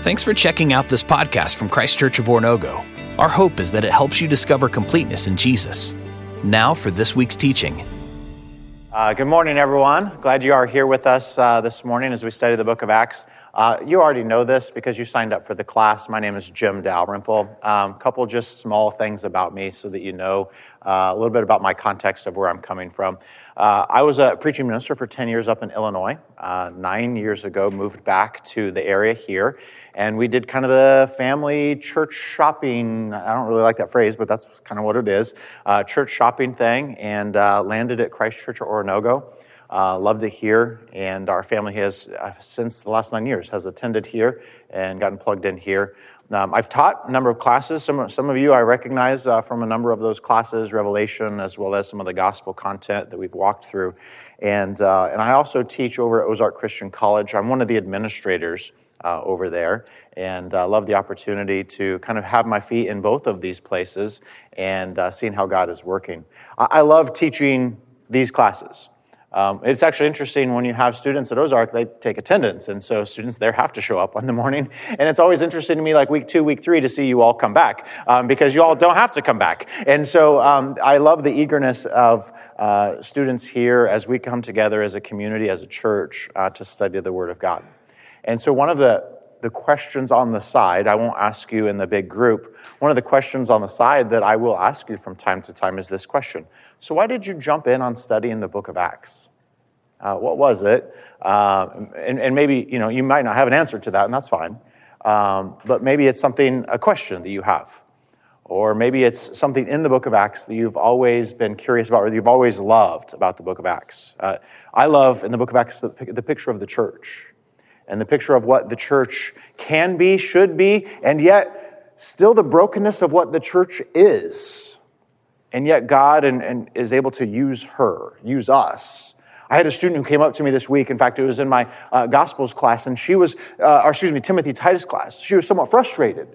Thanks for checking out this podcast from Christ Church of Oronogo. Our hope is that it helps you discover completeness in Jesus. Now for this week's teaching. Uh, good morning, everyone. Glad you are here with us uh, this morning as we study the book of Acts. Uh, you already know this because you signed up for the class. My name is Jim Dalrymple. A um, couple just small things about me so that you know uh, a little bit about my context of where I'm coming from. Uh, I was a preaching minister for 10 years up in Illinois. Uh, nine years ago, moved back to the area here, and we did kind of the family church shopping. I don't really like that phrase, but that's kind of what it is uh, church shopping thing, and uh, landed at Christ Church of Oronogo. Uh, loved it here, and our family has, uh, since the last nine years, has attended here and gotten plugged in here. Um, I've taught a number of classes. Some, some of you I recognize uh, from a number of those classes, Revelation, as well as some of the gospel content that we've walked through. And, uh, and I also teach over at Ozark Christian College. I'm one of the administrators uh, over there, and I uh, love the opportunity to kind of have my feet in both of these places and seeing how God is working. I, I love teaching these classes. Um, it's actually interesting when you have students at Ozark, they take attendance. And so students there have to show up on the morning. And it's always interesting to me, like week two, week three, to see you all come back um, because you all don't have to come back. And so um, I love the eagerness of uh, students here as we come together as a community, as a church, uh, to study the Word of God. And so one of the the questions on the side, I won't ask you in the big group. One of the questions on the side that I will ask you from time to time is this question so, why did you jump in on studying the book of Acts? Uh, what was it? Uh, and, and, maybe you know you might not have an answer to that, and that's fine. Um, but maybe it's something, a question that you have, or maybe it's something in the book of Acts that you've always been curious about, or you've always loved about the book of Acts. Uh, I love in the book of Acts the, the picture of the church, and the picture of what the church can be, should be, and yet still the brokenness of what the church is and yet, God and, and is able to use her, use us. I had a student who came up to me this week. In fact, it was in my uh, Gospels class, and she was, uh, or excuse me, Timothy Titus class. She was somewhat frustrated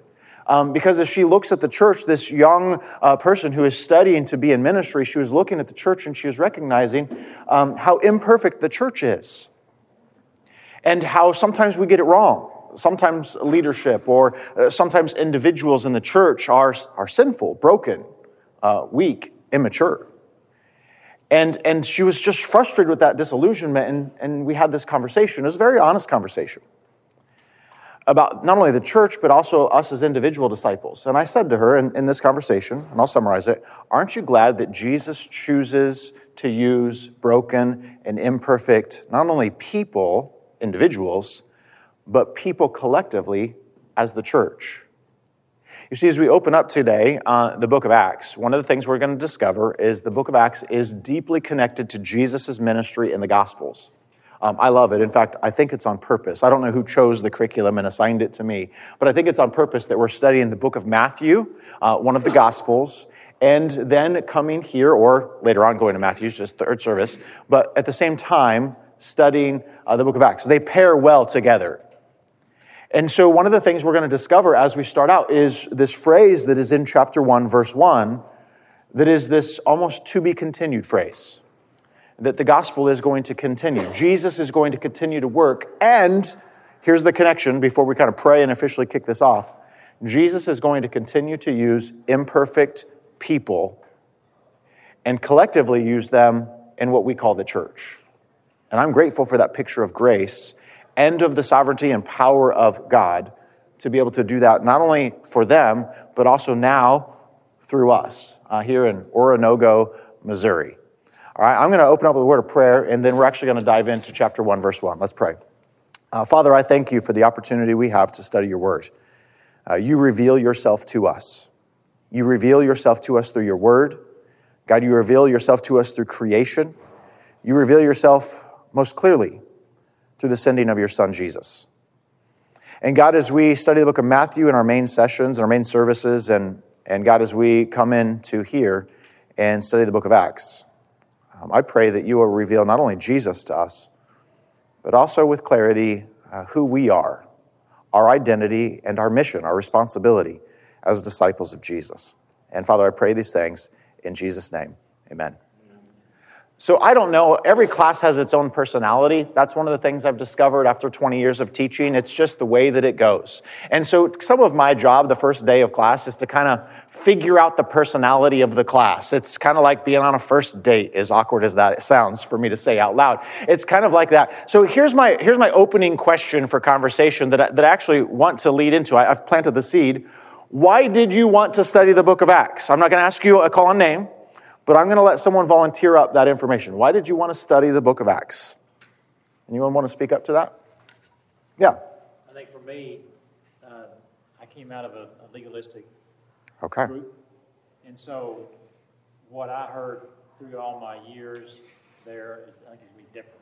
um, because as she looks at the church, this young uh, person who is studying to be in ministry, she was looking at the church and she was recognizing um, how imperfect the church is and how sometimes we get it wrong. Sometimes leadership or uh, sometimes individuals in the church are, are sinful, broken, uh, weak, immature. And, and she was just frustrated with that disillusionment, and, and we had this conversation. It was a very honest conversation about not only the church, but also us as individual disciples. And I said to her in, in this conversation, and I'll summarize it Aren't you glad that Jesus chooses to use broken and imperfect, not only people, individuals, but people collectively as the church? You see, as we open up today uh, the book of Acts, one of the things we're going to discover is the book of Acts is deeply connected to Jesus' ministry in the Gospels. Um, I love it. In fact, I think it's on purpose. I don't know who chose the curriculum and assigned it to me, but I think it's on purpose that we're studying the book of Matthew, uh, one of the Gospels, and then coming here, or later on going to Matthew's, just third service, but at the same time studying uh, the book of Acts. They pair well together. And so, one of the things we're going to discover as we start out is this phrase that is in chapter 1, verse 1, that is this almost to be continued phrase. That the gospel is going to continue. Jesus is going to continue to work. And here's the connection before we kind of pray and officially kick this off Jesus is going to continue to use imperfect people and collectively use them in what we call the church. And I'm grateful for that picture of grace end of the sovereignty and power of God to be able to do that, not only for them, but also now through us uh, here in Oronogo, Missouri. All right, I'm going to open up with a word of prayer, and then we're actually going to dive into chapter 1, verse 1. Let's pray. Uh, Father, I thank you for the opportunity we have to study your word. Uh, you reveal yourself to us. You reveal yourself to us through your word. God, you reveal yourself to us through creation. You reveal yourself most clearly through the sending of your son, Jesus. And God, as we study the book of Matthew in our main sessions, our main services, and, and God, as we come in to here and study the book of Acts, um, I pray that you will reveal not only Jesus to us, but also with clarity uh, who we are, our identity, and our mission, our responsibility as disciples of Jesus. And Father, I pray these things in Jesus' name. Amen. So I don't know. Every class has its own personality. That's one of the things I've discovered after 20 years of teaching. It's just the way that it goes. And so some of my job the first day of class is to kind of figure out the personality of the class. It's kind of like being on a first date, as awkward as that sounds for me to say out loud. It's kind of like that. So here's my, here's my opening question for conversation that I, that I actually want to lead into. I, I've planted the seed. Why did you want to study the book of Acts? I'm not going to ask you a call on name. But I'm going to let someone volunteer up that information. Why did you want to study the book of Acts? Anyone want to speak up to that? Yeah. I think for me, uh, I came out of a, a legalistic okay. group. And so what I heard through all my years there is, I think, is going to be different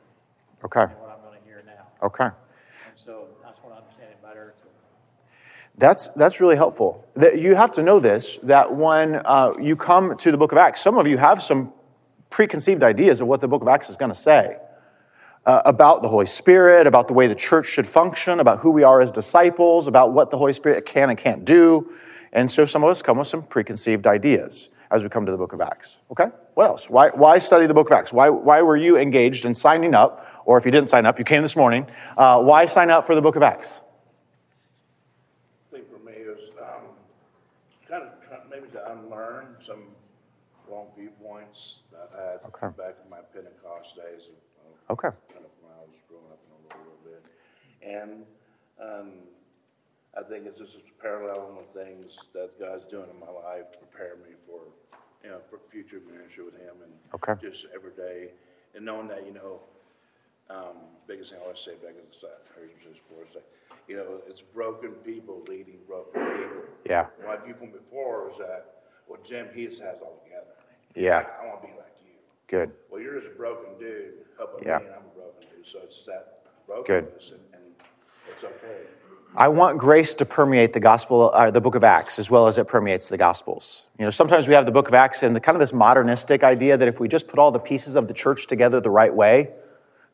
okay. than what I'm going to hear now. Okay. And so I just want to understand it better. To, that's, that's really helpful. You have to know this that when uh, you come to the book of Acts, some of you have some preconceived ideas of what the book of Acts is going to say uh, about the Holy Spirit, about the way the church should function, about who we are as disciples, about what the Holy Spirit can and can't do. And so some of us come with some preconceived ideas as we come to the book of Acts. Okay? What else? Why, why study the book of Acts? Why, why were you engaged in signing up? Or if you didn't sign up, you came this morning. Uh, why sign up for the book of Acts? unlearn some wrong viewpoints that Back in my Pentecost days. Of, Okay. Kind of when I was growing up in a little bit, and um, I think it's just paralleling with things that God's doing in my life to prepare me for, you know, for future ministry with Him, and Okay. just every day, and knowing that you know, um, biggest thing I always say back in the side, heard you say before, it's like, you know, it's broken people leading broken people. Yeah. My viewpoint before was that, well, Jim, he just has all together. Yeah. I want to be like. Good. Well, you're just a broken dude helping Yeah. me, and I'm a broken dude. So it's that brokenness, and, and it's okay. I want grace to permeate the gospel, or the book of Acts, as well as it permeates the gospels. You know, sometimes we have the book of Acts and the kind of this modernistic idea that if we just put all the pieces of the church together the right way,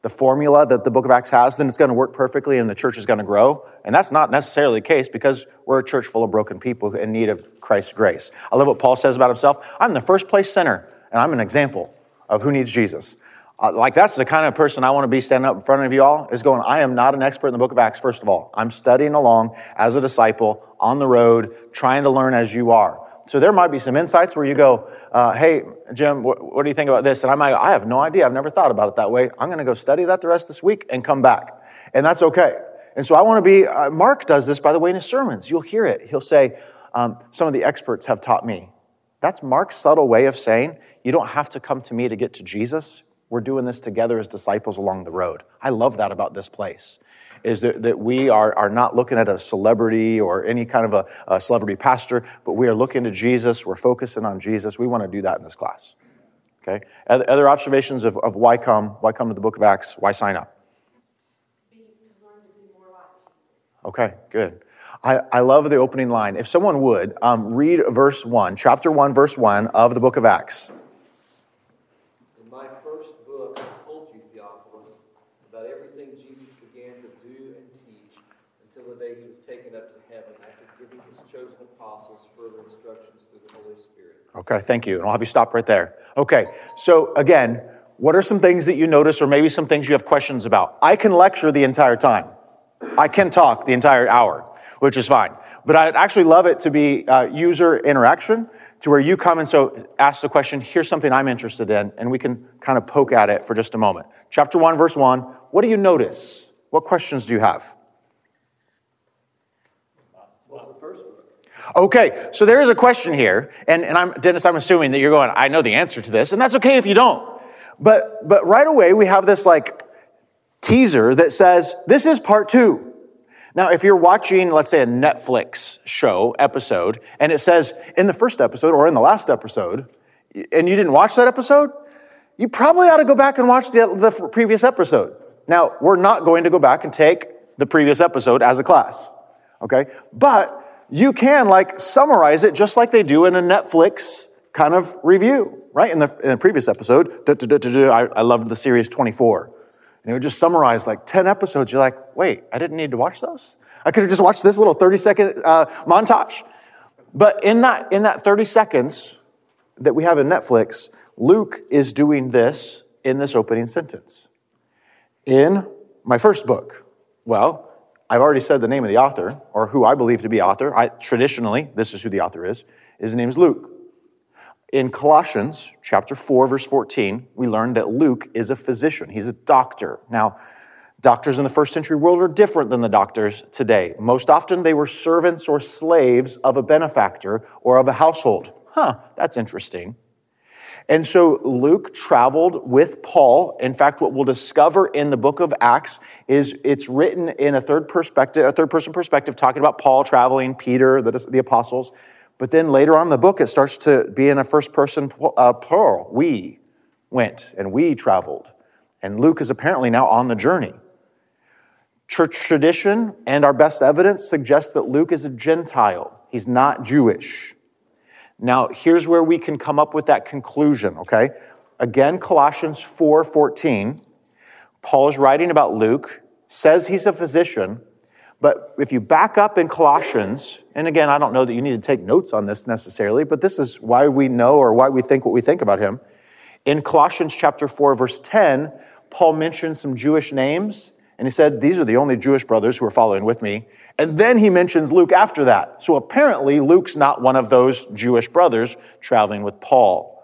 the formula that the book of Acts has, then it's going to work perfectly and the church is going to grow. And that's not necessarily the case because we're a church full of broken people in need of Christ's grace. I love what Paul says about himself. I'm the first place sinner, and I'm an example of who needs Jesus. Uh, like that's the kind of person I want to be standing up in front of you all is going, I am not an expert in the book of Acts, first of all. I'm studying along as a disciple on the road, trying to learn as you are. So there might be some insights where you go, uh, hey, Jim, what, what, do you think about this? And I might, I have no idea. I've never thought about it that way. I'm going to go study that the rest of this week and come back. And that's okay. And so I want to be, uh, Mark does this, by the way, in his sermons. You'll hear it. He'll say, um, some of the experts have taught me. That's Mark's subtle way of saying, you don't have to come to me to get to Jesus. We're doing this together as disciples along the road. I love that about this place is that, that we are, are not looking at a celebrity or any kind of a, a celebrity pastor, but we are looking to Jesus. We're focusing on Jesus. We want to do that in this class. Okay? Other, other observations of, of why come? Why come to the book of Acts? Why sign up? Okay, good. I, I love the opening line. If someone would um, read verse 1, chapter 1, verse 1 of the book of Acts. In my first book, I told you, Theophilus, about everything Jesus began to do and teach until the day he was taken up to heaven after giving his chosen apostles further instructions through the Holy Spirit. Okay, thank you. And I'll have you stop right there. Okay, so again, what are some things that you notice or maybe some things you have questions about? I can lecture the entire time. I can talk the entire hour, which is fine. But I'd actually love it to be uh, user interaction to where you come and so ask the question, here's something I'm interested in, and we can kind of poke at it for just a moment. Chapter 1, verse 1, what do you notice? What questions do you have? Okay, so there is a question here, and, and I'm, Dennis, I'm assuming that you're going, I know the answer to this, and that's okay if you don't. But, but right away, we have this like teaser that says, this is part two. Now, if you're watching, let's say, a Netflix show episode, and it says in the first episode or in the last episode, and you didn't watch that episode, you probably ought to go back and watch the, the previous episode. Now, we're not going to go back and take the previous episode as a class, okay? But you can like summarize it just like they do in a Netflix kind of review, right? In the, in the previous episode, I, I loved the series 24. And it would just summarize like 10 episodes. You're like, wait, I didn't need to watch those? I could have just watched this little 30 second uh, montage. But in that, in that 30 seconds that we have in Netflix, Luke is doing this in this opening sentence? In my first book. Well, I've already said the name of the author, or who I believe to be author. I, traditionally, this is who the author is. His name is Luke. In Colossians chapter 4, verse 14, we learn that Luke is a physician. He's a doctor. Now, doctors in the first century world are different than the doctors today. Most often, they were servants or slaves of a benefactor or of a household. Huh, that's interesting. And so Luke traveled with Paul. In fact, what we'll discover in the book of Acts is it's written in a third perspective, a third person perspective, talking about Paul traveling, Peter, the, the apostles. But then later on in the book, it starts to be in a first person uh, plural. We went and we traveled. And Luke is apparently now on the journey. Church tradition and our best evidence suggests that Luke is a Gentile. He's not Jewish. Now, here's where we can come up with that conclusion, okay? Again, Colossians 4 14. Paul is writing about Luke, says he's a physician, but if you back up in Colossians, and again, I don't know that you need to take notes on this necessarily, but this is why we know or why we think what we think about him. In Colossians chapter 4, verse 10, Paul mentions some Jewish names, and he said, These are the only Jewish brothers who are following with me. And then he mentions Luke after that. So apparently, Luke's not one of those Jewish brothers traveling with Paul.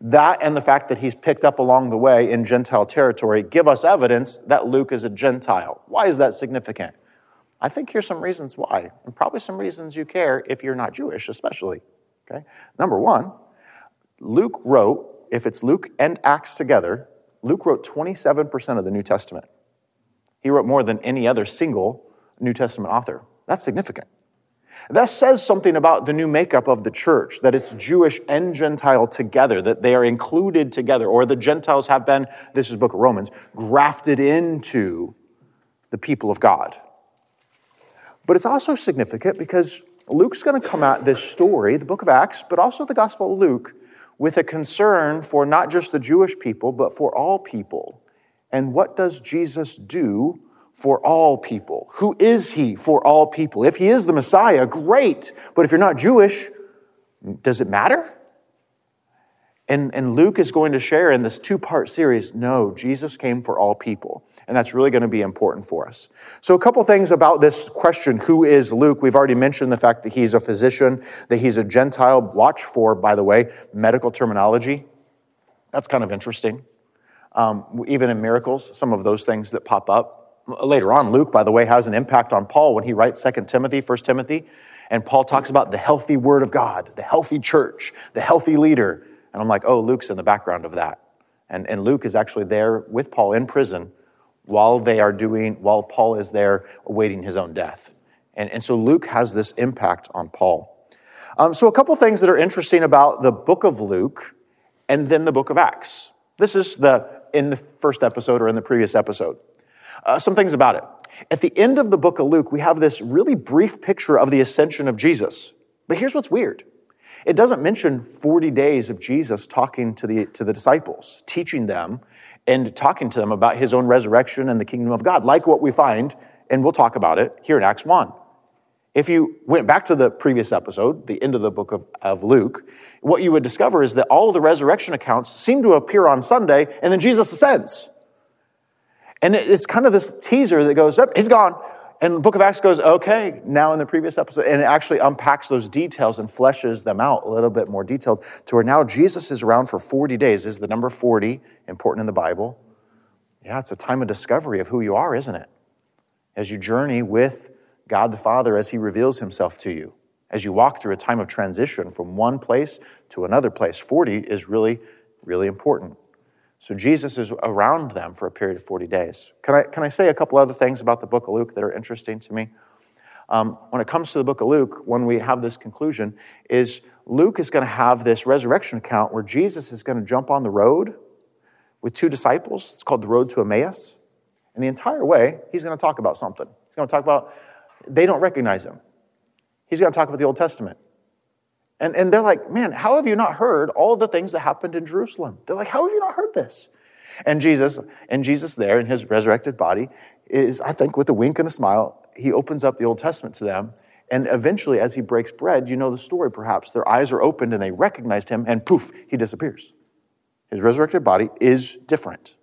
That and the fact that he's picked up along the way in Gentile territory give us evidence that Luke is a Gentile. Why is that significant? I think here's some reasons why, and probably some reasons you care if you're not Jewish, especially. Okay? Number one, Luke wrote, if it's Luke and Acts together, Luke wrote 27% of the New Testament. He wrote more than any other single New Testament author. That's significant. That says something about the new makeup of the church, that it's Jewish and Gentile together, that they are included together, or the Gentiles have been, this is book of Romans, grafted into the people of God. But it's also significant because Luke's going to come at this story, the book of Acts, but also the Gospel of Luke, with a concern for not just the Jewish people, but for all people. And what does Jesus do for all people. Who is he for all people? If he is the Messiah, great. But if you're not Jewish, does it matter? And, and Luke is going to share in this two part series no, Jesus came for all people. And that's really going to be important for us. So, a couple things about this question who is Luke? We've already mentioned the fact that he's a physician, that he's a Gentile. Watch for, by the way, medical terminology. That's kind of interesting. Um, even in miracles, some of those things that pop up later on, Luke, by the way, has an impact on Paul when he writes 2 Timothy, 1 Timothy. And Paul talks about the healthy word of God, the healthy church, the healthy leader. And I'm like, oh, Luke's in the background of that. And, and Luke is actually there with Paul in prison while they are doing, while Paul is there awaiting his own death. And, and so Luke has this impact on Paul. Um, so, a couple things that are interesting about the book of Luke and then the book of Acts. This is the in the first episode or in the previous episode. Uh, some things about it. At the end of the book of Luke, we have this really brief picture of the ascension of Jesus. But here's what's weird it doesn't mention 40 days of Jesus talking to the, to the disciples, teaching them, and talking to them about his own resurrection and the kingdom of God, like what we find, and we'll talk about it here in Acts 1. If you went back to the previous episode, the end of the book of, of Luke, what you would discover is that all of the resurrection accounts seem to appear on Sunday, and then Jesus ascends. And it's kind of this teaser that goes, up, he's gone. And the book of Acts goes, okay, now in the previous episode, and it actually unpacks those details and fleshes them out a little bit more detailed to where now Jesus is around for 40 days. Is the number 40 important in the Bible? Yeah, it's a time of discovery of who you are, isn't it? As you journey with God the Father as He reveals Himself to you, as you walk through a time of transition from one place to another place. 40 is really, really important. So Jesus is around them for a period of 40 days. Can I, can I say a couple other things about the book of Luke that are interesting to me? Um, when it comes to the book of Luke, when we have this conclusion, is Luke is going to have this resurrection account where Jesus is going to jump on the road with two disciples. It's called the road to Emmaus. And the entire way, he's going to talk about something. He's going to talk about, they don't recognize him. He's going to talk about the Old Testament. And, and they're like, man, how have you not heard all the things that happened in Jerusalem? They're like, how have you not heard this? And Jesus, and Jesus there in his resurrected body is, I think, with a wink and a smile, he opens up the Old Testament to them. And eventually, as he breaks bread, you know the story perhaps. Their eyes are opened and they recognized him, and poof, he disappears. his resurrected body, is different.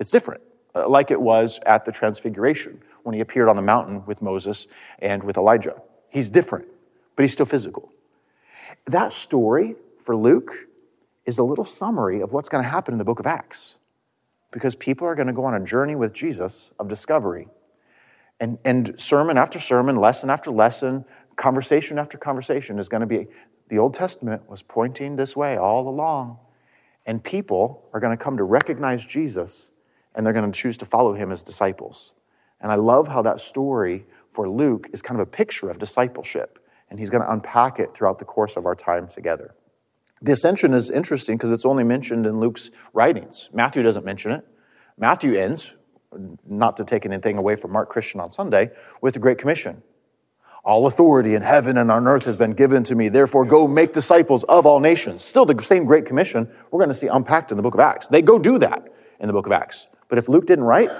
It's different, uh, like it was at the Transfiguration when he appeared on the mountain with Moses and with Elijah. He's different, but he's still physical. That story for Luke is a little summary of what's going to happen in the book of Acts because people are going to go on a journey with Jesus of discovery. And, and sermon after sermon, lesson after lesson, conversation after conversation is going to be the Old Testament was pointing this way all along. And people are going to come to recognize Jesus and they're going to choose to follow him as disciples. And I love how that story for Luke is kind of a picture of discipleship. And he's going to unpack it throughout the course of our time together. The ascension is interesting because it's only mentioned in Luke's writings. Matthew doesn't mention it. Matthew ends, not to take anything away from Mark Christian on Sunday, with the Great Commission. All authority in heaven and on earth has been given to me. Therefore, go make disciples of all nations. Still the same Great Commission we're going to see unpacked in the book of Acts. They go do that in the book of Acts. But if Luke didn't write,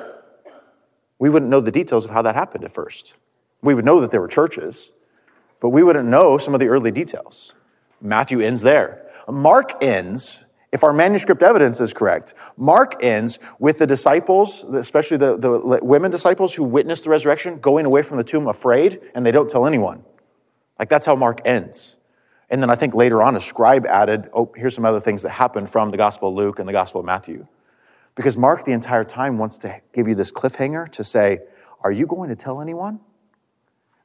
we wouldn't know the details of how that happened at first. We would know that there were churches, but we wouldn't know some of the early details. Matthew ends there. Mark ends, if our manuscript evidence is correct, Mark ends with the disciples, especially the, the women disciples who witnessed the resurrection, going away from the tomb afraid, and they don't tell anyone. Like that's how Mark ends. And then I think later on, a scribe added, oh, here's some other things that happened from the Gospel of Luke and the Gospel of Matthew. Because Mark, the entire time, wants to give you this cliffhanger to say, Are you going to tell anyone?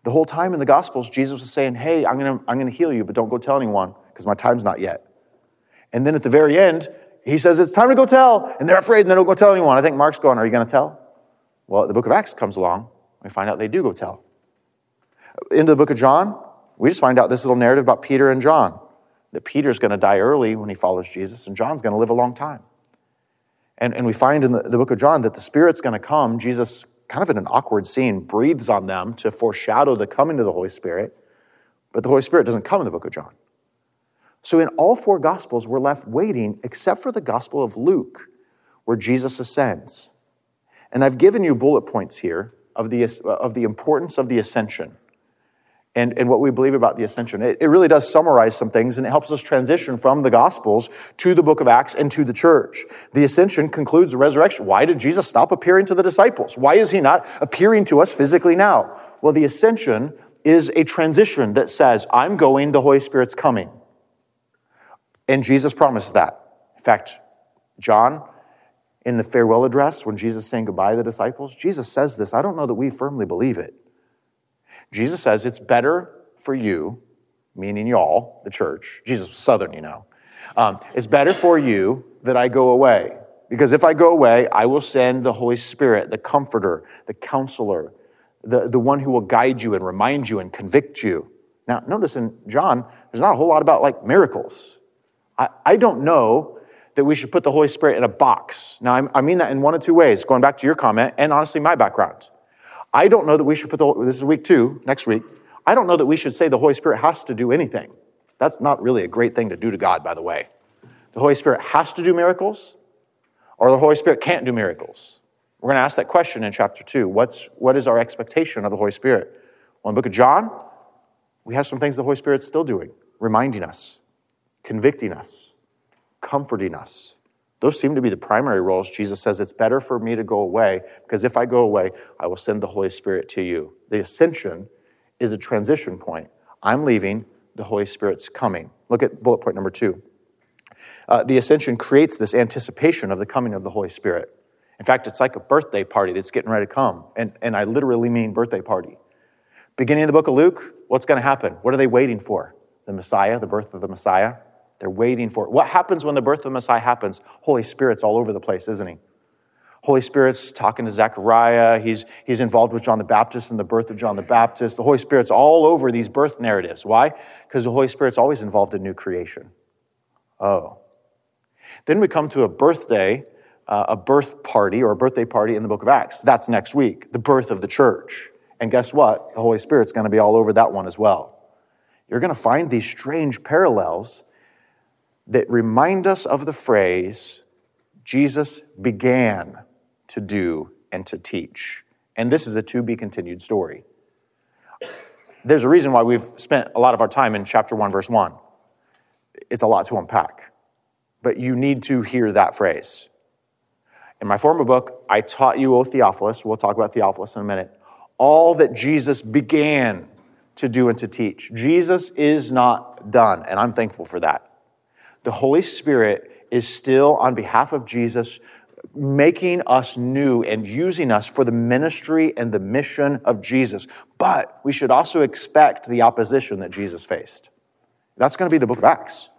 The whole time in the Gospels, Jesus was saying, Hey, I'm going to I'm going to heal you, but don't go tell anyone because my time's not yet. And then at the very end, he says, It's time to go tell. And they're afraid and they don't go tell anyone. I think Mark's going, Are you going to tell? Well, the book of Acts comes along. We find out they do go tell. Into the book of John, we just find out this little narrative about Peter and John that Peter's going to die early when he follows Jesus, and John's going to live a long time. And, and we find in the, the book of John that the Spirit's going to come. Jesus, kind of in an awkward scene, breathes on them to foreshadow the coming of the Holy Spirit. But the Holy Spirit doesn't come in the book of John. So in all four Gospels, we're left waiting, except for the Gospel of Luke, where Jesus ascends. And I've given you bullet points here of the, of the importance of the ascension and, and what we believe about the ascension. It, it really does summarize some things and it helps us transition from the Gospels to the book of Acts and to the church. The ascension concludes the resurrection. Why did Jesus stop appearing to the disciples? Why is he not appearing to us physically now? Well, the ascension is a transition that says, I'm going, the Holy Spirit's coming. And Jesus promised that. In fact, John, in the farewell address, when Jesus is saying goodbye to the disciples, Jesus says this. I don't know that we firmly believe it. Jesus says it's better for you, meaning y'all, the church. Jesus was Southern, you know. Um, it's better for you that I go away. Because if I go away, I will send the Holy Spirit, the comforter, the counselor, the, the one who will guide you and remind you and convict you. Now, notice in John, there's not a whole lot about like miracles. I, I don't know that we should put the Holy Spirit in a box. Now, I, I mean that in one of two ways, going back to your comment and honestly my background. I don't know that we should put the, this is week two, next week. I don't know that we should say the Holy Spirit has to do anything. That's not really a great thing to do to God, by the way. The Holy Spirit has to do miracles, or the Holy Spirit can't do miracles. We're going to ask that question in chapter two. What's, what is our expectation of the Holy Spirit? Well, in the book of John, we have some things the Holy Spirit's still doing, reminding us, convicting us, comforting us, those seem to be the primary roles. Jesus says, It's better for me to go away because if I go away, I will send the Holy Spirit to you. The ascension is a transition point. I'm leaving, the Holy Spirit's coming. Look at bullet point number two. Uh, the ascension creates this anticipation of the coming of the Holy Spirit. In fact, it's like a birthday party that's getting ready to come. And, and I literally mean birthday party. Beginning of the book of Luke, what's going to happen? What are they waiting for? The Messiah, the birth of the Messiah. They're waiting for it. What happens when the birth of the Messiah happens? Holy Spirit's all over the place, isn't he? Holy Spirit's talking to Zechariah. He's, he's involved with John the Baptist and the birth of John the Baptist. The Holy Spirit's all over these birth narratives. Why? Because the Holy Spirit's always involved in new creation. Oh. Then we come to a birthday, uh, a birth party or a birthday party in the book of Acts. That's next week, the birth of the church. And guess what? The Holy Spirit's going to be all over that one as well. You're going to find these strange parallels that remind us of the phrase Jesus began to do and to teach. And this is a to be continued story. There's a reason why we've spent a lot of our time in chapter 1, verse 1. It's a lot to unpack. but you need to hear that phrase. In my former book, I taught you, O Theophilus, we'll talk about Theophilus in a minute, all that Jesus began to do and to teach. Jesus is not done, and I'm thankful for that. The Holy Spirit is still, on behalf of Jesus, making us new and using us for the ministry and the mission of Jesus. But we should also expect the opposition that Jesus faced. That's going to be the book of Acts.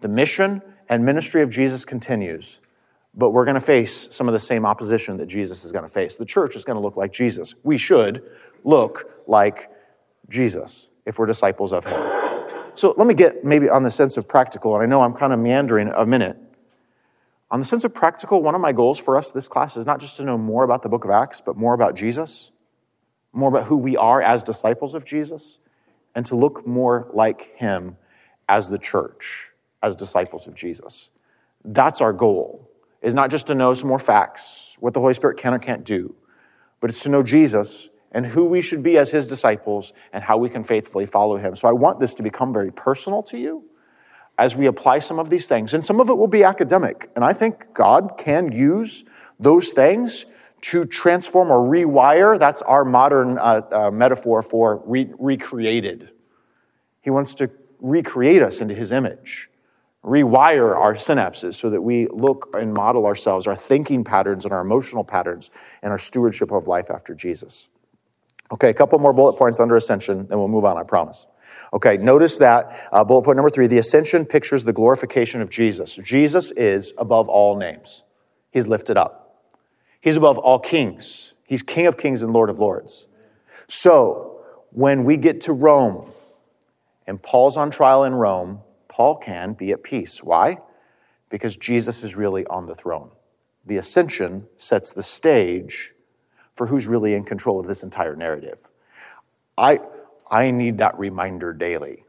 The mission and ministry of Jesus continues, but we're going to face some of the same opposition that Jesus is going to face. The church is going to look like Jesus. We should look like Jesus if we're disciples of him. So let me get maybe on the sense of practical, and I know I'm kind of meandering a minute. On the sense of practical, one of my goals for us this class is not just to know more about the book of Acts, but more about Jesus, more about who we are as disciples of Jesus, and to look more like him as the church, as disciples of Jesus. That's our goal, is not just to know some more facts, what the Holy Spirit can or can't do, but it's to know Jesus and who we should be as his disciples and how we can faithfully follow him. So I want this to become very personal to you as we apply some of these things. And some of it will be academic. And I think God can use those things to transform or rewire. That's our modern uh, uh, metaphor for re- recreated. He wants to recreate us into his image, rewire our synapses so that we look and model ourselves, our thinking patterns and our emotional patterns, and our stewardship of life after Jesus. Okay, a couple more bullet points under ascension, then we'll move on, I promise. Okay, notice that uh, bullet point number three the ascension pictures the glorification of Jesus. Jesus is above all names, he's lifted up. He's above all kings, he's King of kings and Lord of lords. So, when we get to Rome and Paul's on trial in Rome, Paul can be at peace. Why? Because Jesus is really on the throne. The ascension sets the stage for who's really in control of this entire narrative. I, I need that reminder daily.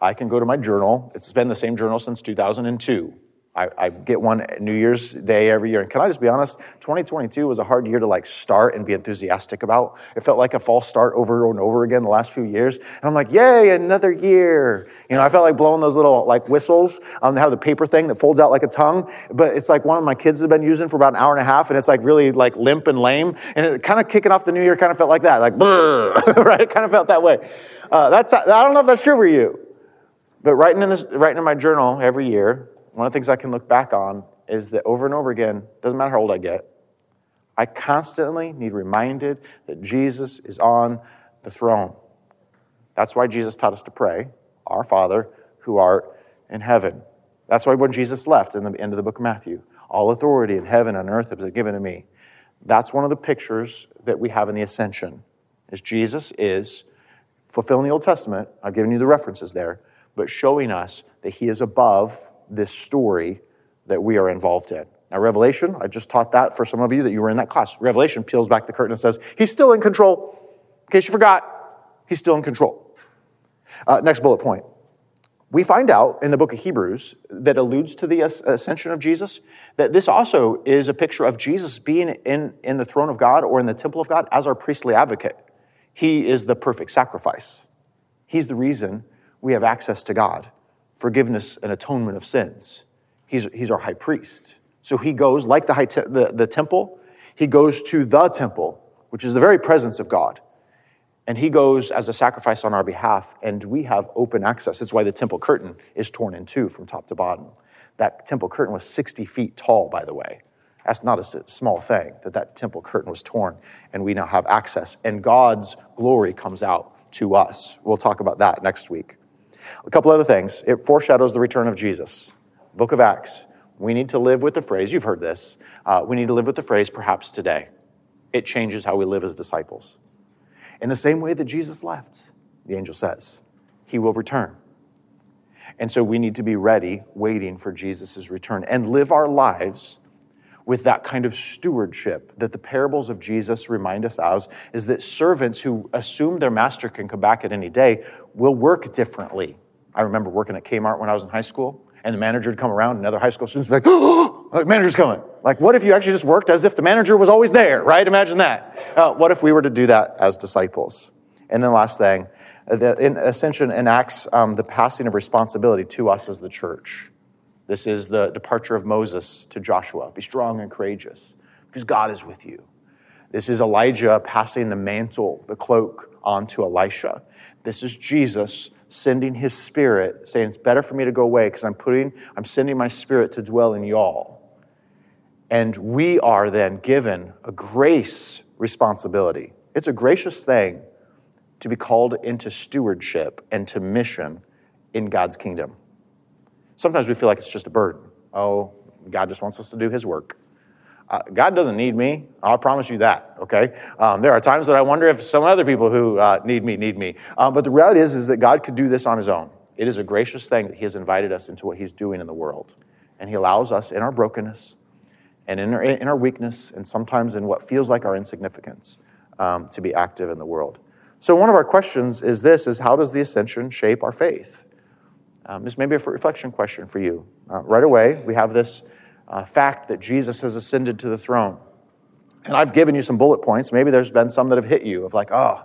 I can go to my journal. It's been the same journal since 2002. I, I, get one New Year's Day every year. And can I just be honest? 2022 was a hard year to like start and be enthusiastic about. It felt like a false start over and over again the last few years. And I'm like, yay, another year. You know, I felt like blowing those little like whistles. Um, have the paper thing that folds out like a tongue, but it's like one of my kids have been using for about an hour and a half, and it's like really like limp and lame. And it kind of kicking off the new year kind of felt like that, like right? It kind of felt that way. Uh, that's I don't know if that's true for you, but writing in this, writing in my journal every year one of the things I can look back on is that over and over again, doesn't matter how old I get, I constantly need reminded that Jesus is on the throne. That's why Jesus taught us to pray, Our Father who art in heaven. That's why when Jesus left in the end of the book of Matthew, all authority in heaven and earth has been given to me. That's one of the pictures that we have in the ascension. Is Jesus is fulfilling the Old Testament. I've given you the references there, but showing us that he is above this story that we are involved in. Now, Revelation, I just taught that for some of you that you were in that class. Revelation peels back the curtain and says, He's still in control. In case you forgot, He's still in control. Uh, next bullet point. We find out in the book of Hebrews that alludes to the ascension of Jesus that this also is a picture of Jesus being in, in the throne of God or in the temple of God as our priestly advocate. He is the perfect sacrifice. He's the reason we have access to God forgiveness and atonement of sins. He's, he's our high priest. So he goes, like the, high te- the, the temple, he goes to the temple, which is the very presence of God. And he goes as a sacrifice on our behalf, and we have open access. That's why the temple curtain is torn in two from top to bottom. That temple curtain was 60 feet tall, by the way. That's not a small thing that that temple curtain was torn, and we now have access. And God's glory comes out to us. We'll talk about that next week. A couple other things. It foreshadows the return of Jesus. Book of Acts. We need to live with the phrase, you've heard this, uh, we need to live with the phrase, perhaps today. It changes how we live as disciples. In the same way that Jesus left, the angel says, he will return. And so we need to be ready, waiting for Jesus' return, and live our lives with that kind of stewardship that the parables of Jesus remind us of is that servants who assume their master can come back at any day will work differently. I remember working at Kmart when I was in high school, and the manager would come around, and other high school students would be like, oh, manager's coming. Like, what if you actually just worked as if the manager was always there, right? Imagine that. Uh, what if we were to do that as disciples? And then last thing, the Ascension enacts um, the passing of responsibility to us as the church. This is the departure of Moses to Joshua. Be strong and courageous because God is with you. This is Elijah passing the mantle, the cloak, on to Elisha. This is Jesus sending his spirit, saying, It's better for me to go away because I'm putting, I'm sending my spirit to dwell in y'all. And we are then given a grace responsibility. It's a gracious thing to be called into stewardship and to mission in God's kingdom. Sometimes we feel like it's just a burden. Oh, God just wants us to do his work. Uh, God doesn't need me. I'll promise you that. Okay. Um, there are times that I wonder if some other people who uh, need me need me. Um, but the reality is, is that God could do this on His own. It is a gracious thing that He has invited us into what He's doing in the world, and He allows us in our brokenness, and in our, in our weakness, and sometimes in what feels like our insignificance, um, to be active in the world. So one of our questions is this: is how does the ascension shape our faith? Um, this may be a reflection question for you. Uh, right away, we have this uh, fact that Jesus has ascended to the throne. And I've given you some bullet points. Maybe there's been some that have hit you of like, oh,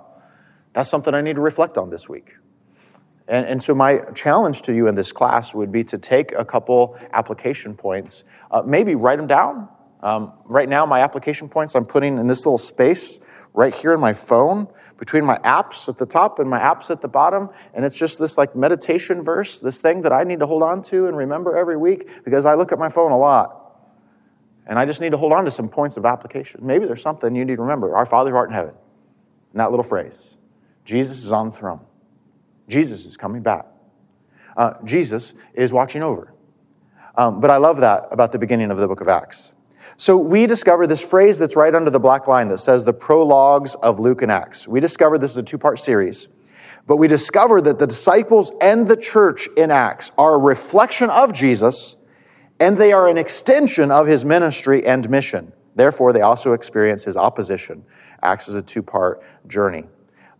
that's something I need to reflect on this week. And, and so, my challenge to you in this class would be to take a couple application points, uh, maybe write them down. Um, right now, my application points I'm putting in this little space right here in my phone between my apps at the top and my apps at the bottom. And it's just this like meditation verse, this thing that I need to hold on to and remember every week because I look at my phone a lot. And I just need to hold on to some points of application. Maybe there's something you need to remember. Our Father who art in heaven. And that little phrase. Jesus is on the throne. Jesus is coming back. Uh, Jesus is watching over. Um, but I love that about the beginning of the book of Acts. So we discover this phrase that's right under the black line that says the prologues of Luke and Acts. We discovered this is a two part series. But we discover that the disciples and the church in Acts are a reflection of Jesus and they are an extension of his ministry and mission. Therefore, they also experience his opposition. Acts is a two part journey.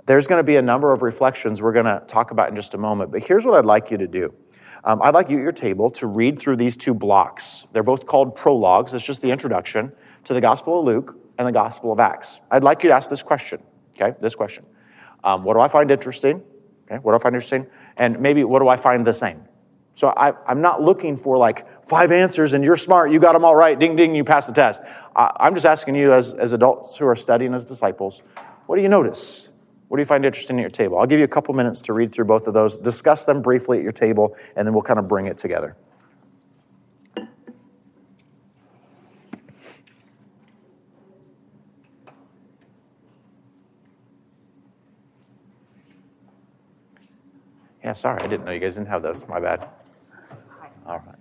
There's going to be a number of reflections we're going to talk about in just a moment, but here's what I'd like you to do. Um, I'd like you at your table to read through these two blocks. They're both called prologues. It's just the introduction to the Gospel of Luke and the Gospel of Acts. I'd like you to ask this question, okay? This question. Um, what do I find interesting? Okay, what do I find interesting? And maybe what do I find the same? So I, am not looking for like five answers and you're smart, you got them all right, ding, ding, you passed the test. I, am just asking you as, as adults who are studying as disciples, what do you notice? What do you find interesting at your table? I'll give you a couple minutes to read through both of those, discuss them briefly at your table, and then we'll kind of bring it together. Yeah, sorry, I didn't know you guys didn't have those. My bad. All right.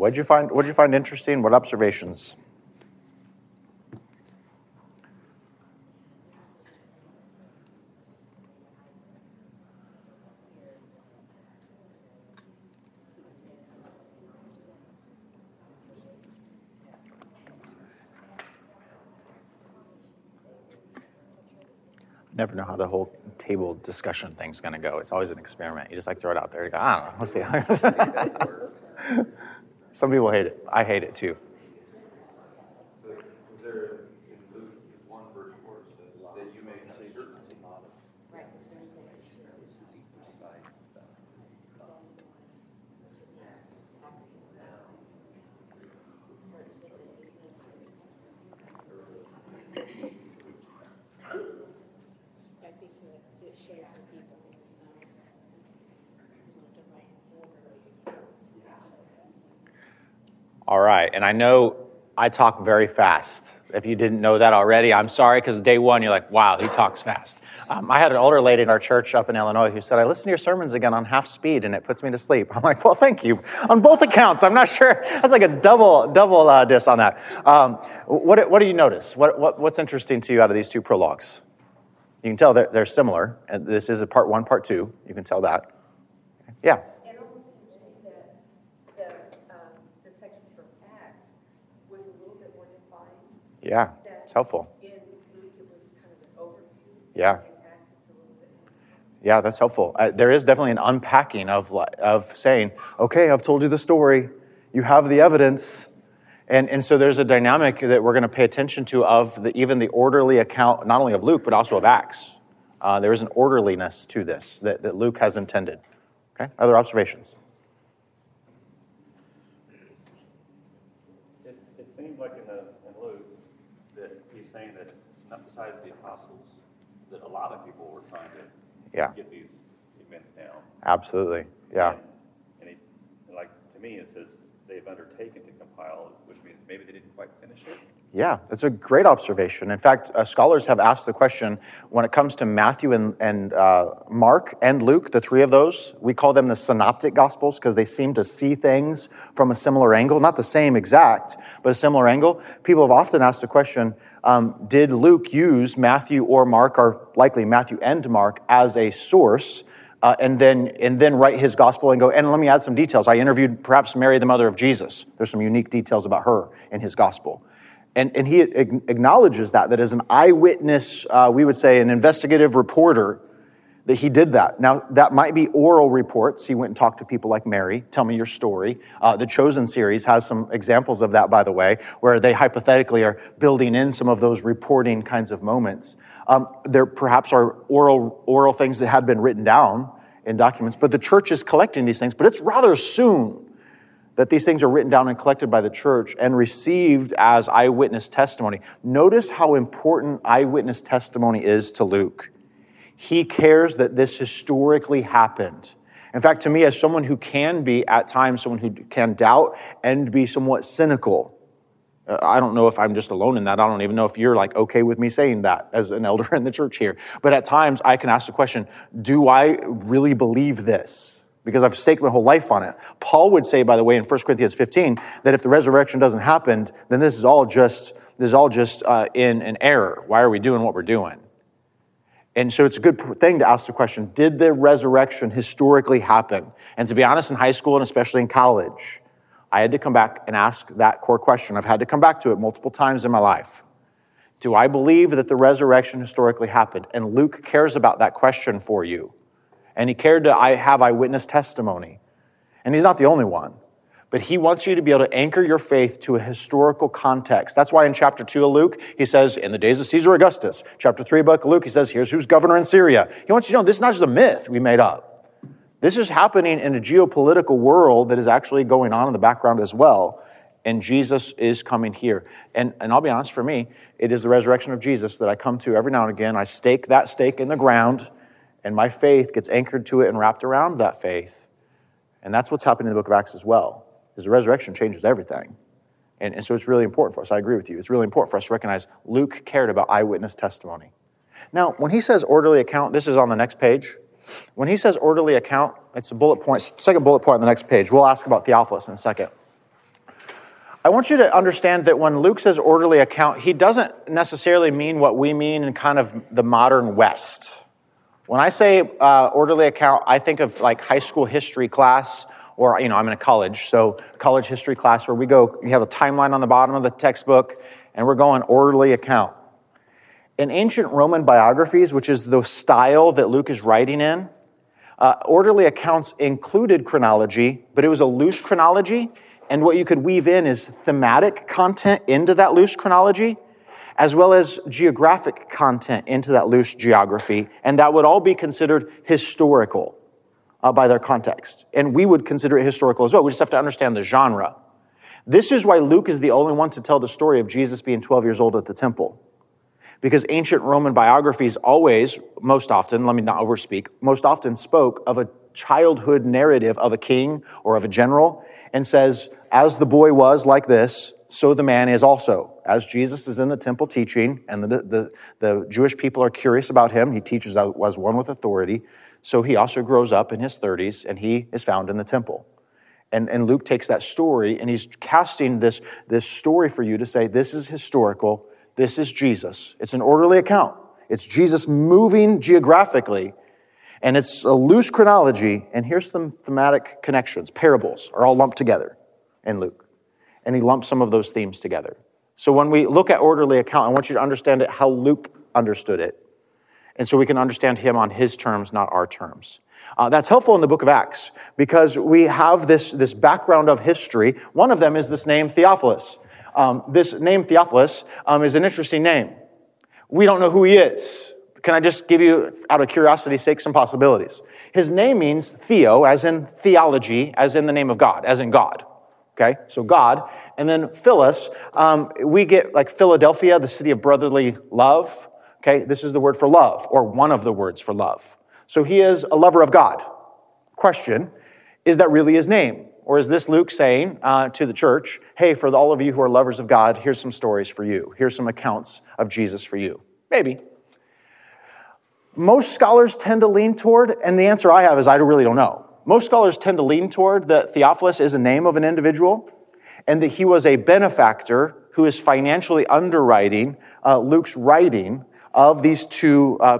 Yeah, what'd you find? What'd you find interesting? What observations? never know how the whole table discussion thing's going to go. It's always an experiment. You just like throw it out there. You go, I don't know. We'll see. Some people hate it. I hate it too. I think that it shares with people, it's, um, you know, the right order All right. And I know I talk very fast. If you didn't know that already, I'm sorry because day one you're like, wow, he talks fast. Um, I had an older lady in our church up in Illinois who said, I listen to your sermons again on half speed and it puts me to sleep. I'm like, well, thank you. On both accounts, I'm not sure. That's like a double, double uh, diss on that. Um, what, what do you notice? What, what, what's interesting to you out of these two prologues? You can tell they're, they're similar. And this is a part one, part two. You can tell that. Yeah. It almost seemed to me that the, um, the section from Acts was a little bit more defined. Yeah. It's helpful. Yeah. Yeah, that's helpful. Uh, there is definitely an unpacking of, of saying, okay, I've told you the story, you have the evidence. And, and so there's a dynamic that we're going to pay attention to of the, even the orderly account, not only of Luke, but also of Acts. Uh, there is an orderliness to this that, that Luke has intended. Okay, other observations? It, it seems like in, the, in Luke that he's saying that not besides the apostles, that a lot of people were trying to Yeah. get these events down. Absolutely. Yeah. And, and and like to me, it says they've undertaken to compile, which means maybe they didn't quite finish it. Yeah, that's a great observation. In fact, uh, scholars have asked the question when it comes to Matthew and, and uh, Mark and Luke, the three of those, we call them the synoptic gospels because they seem to see things from a similar angle, not the same exact, but a similar angle. People have often asked the question um, did Luke use Matthew or Mark, or likely Matthew and Mark, as a source? Uh, and then and then write his gospel and go and let me add some details i interviewed perhaps mary the mother of jesus there's some unique details about her in his gospel and, and he acknowledges that, that as an eyewitness, uh, we would say an investigative reporter, that he did that. Now, that might be oral reports. He went and talked to people like Mary, tell me your story. Uh, the Chosen series has some examples of that, by the way, where they hypothetically are building in some of those reporting kinds of moments. Um, there perhaps are oral, oral things that had been written down in documents, but the church is collecting these things, but it's rather soon that these things are written down and collected by the church and received as eyewitness testimony. Notice how important eyewitness testimony is to Luke. He cares that this historically happened. In fact, to me, as someone who can be at times someone who can doubt and be somewhat cynical, uh, I don't know if I'm just alone in that. I don't even know if you're like okay with me saying that as an elder in the church here. But at times I can ask the question, do I really believe this? Because I've staked my whole life on it. Paul would say, by the way, in 1 Corinthians 15, that if the resurrection doesn't happen, then this is all just, this is all just uh, in an error. Why are we doing what we're doing? And so it's a good thing to ask the question, did the resurrection historically happen? And to be honest, in high school and especially in college, I had to come back and ask that core question. I've had to come back to it multiple times in my life. Do I believe that the resurrection historically happened? And Luke cares about that question for you. And he cared to have eyewitness testimony. And he's not the only one. But he wants you to be able to anchor your faith to a historical context. That's why in chapter 2 of Luke, he says, in the days of Caesar Augustus. Chapter 3 of Luke, he says, here's who's governor in Syria. He wants you to know this is not just a myth we made up. This is happening in a geopolitical world that is actually going on in the background as well. And Jesus is coming here. And, and I'll be honest, for me, it is the resurrection of Jesus that I come to every now and again. I stake that stake in the ground, and my faith gets anchored to it and wrapped around that faith. And that's what's happening in the book of Acts as well, is the resurrection changes everything. And, and so it's really important for us. I agree with you. It's really important for us to recognize Luke cared about eyewitness testimony. Now, when he says orderly account, this is on the next page. When he says orderly account, it's a bullet point, second bullet point on the next page. We'll ask about Theophilus in a second. I want you to understand that when Luke says orderly account, he doesn't necessarily mean what we mean in kind of the modern West. When I say uh, orderly account, I think of like high school history class, or you know, I'm in a college, so college history class where we go. You have a timeline on the bottom of the textbook, and we're going orderly account. In ancient Roman biographies, which is the style that Luke is writing in, uh, orderly accounts included chronology, but it was a loose chronology. And what you could weave in is thematic content into that loose chronology, as well as geographic content into that loose geography. And that would all be considered historical uh, by their context. And we would consider it historical as well. We just have to understand the genre. This is why Luke is the only one to tell the story of Jesus being 12 years old at the temple. Because ancient Roman biographies always, most often, let me not overspeak, most often spoke of a childhood narrative of a king or of a general and says, as the boy was like this, so the man is also. As Jesus is in the temple teaching, and the, the, the Jewish people are curious about him, he teaches as one with authority. So he also grows up in his 30s and he is found in the temple. And, and Luke takes that story and he's casting this, this story for you to say, this is historical, this is Jesus. It's an orderly account. It's Jesus moving geographically, and it's a loose chronology. And here's some thematic connections. Parables are all lumped together in Luke. And he lumps some of those themes together. So when we look at orderly account, I want you to understand it how Luke understood it. And so we can understand him on his terms, not our terms. Uh, that's helpful in the book of Acts because we have this, this background of history. One of them is this name Theophilus. Um, this name Theophilus um, is an interesting name. We don't know who he is. Can I just give you, out of curiosity's sake, some possibilities? His name means Theo, as in theology, as in the name of God, as in God. Okay, so God. And then Phyllis, um, we get like Philadelphia, the city of brotherly love. Okay, this is the word for love, or one of the words for love. So he is a lover of God. Question Is that really his name? Or is this Luke saying uh, to the church, hey, for all of you who are lovers of God, here's some stories for you. Here's some accounts of Jesus for you? Maybe. Most scholars tend to lean toward, and the answer I have is I really don't know. Most scholars tend to lean toward that Theophilus is a name of an individual and that he was a benefactor who is financially underwriting uh, Luke's writing of these two. Uh,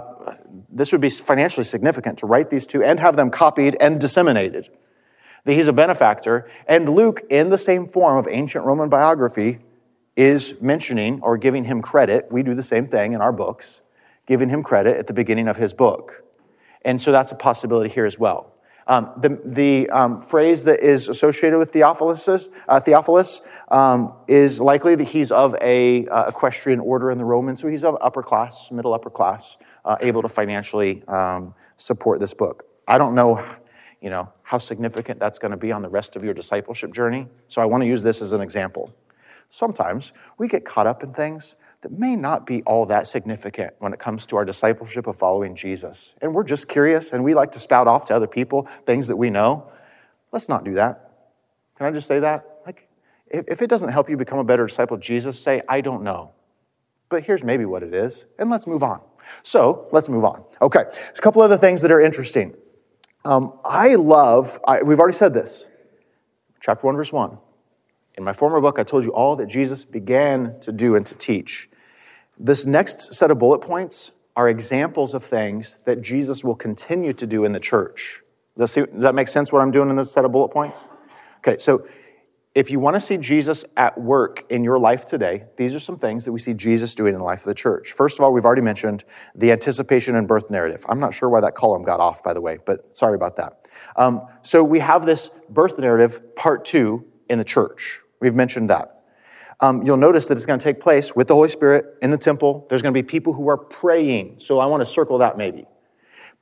this would be financially significant to write these two and have them copied and disseminated. That he's a benefactor. And Luke, in the same form of ancient Roman biography, is mentioning or giving him credit. We do the same thing in our books, giving him credit at the beginning of his book. And so that's a possibility here as well. Um, the the um, phrase that is associated with Theophilus, uh, Theophilus um, is likely that he's of a uh, equestrian order in the Roman, so he's of upper class, middle upper class, uh, able to financially um, support this book. I don't know, you know, how significant that's going to be on the rest of your discipleship journey. So I want to use this as an example. Sometimes we get caught up in things that may not be all that significant when it comes to our discipleship of following Jesus. And we're just curious and we like to spout off to other people things that we know. Let's not do that. Can I just say that? Like, if, if it doesn't help you become a better disciple of Jesus, say, I don't know. But here's maybe what it is, and let's move on. So let's move on. Okay, There's a couple other things that are interesting. Um, I love, I, we've already said this, chapter 1, verse 1. In my former book, I told you all that Jesus began to do and to teach. This next set of bullet points are examples of things that Jesus will continue to do in the church. Does that, make sense what I'm doing in this set of bullet points? Okay, so if you want to see Jesus at work in your life today, these are some things that we see Jesus doing in the life of the church. First of all, we've already mentioned the anticipation and birth narrative. I'm not sure why that column got off, by the way, but sorry about that. Um, so we have this birth narrative, part two, in the church. We've mentioned that. Um, you'll notice that it's going to take place with the Holy Spirit in the temple. There's going to be people who are praying. So I want to circle that maybe.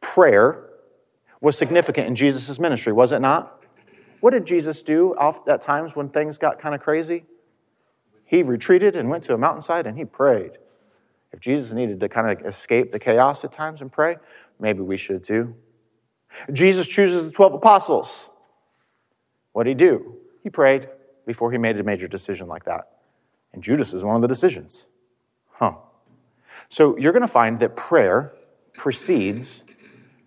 Prayer was significant in Jesus' ministry, was it not? What did Jesus do at times when things got kind of crazy? He retreated and went to a mountainside and he prayed. If Jesus needed to kind of escape the chaos at times and pray, maybe we should too. Jesus chooses the 12 apostles. What did he do? He prayed before he made a major decision like that. And Judas is one of the decisions. Huh. So you're going to find that prayer precedes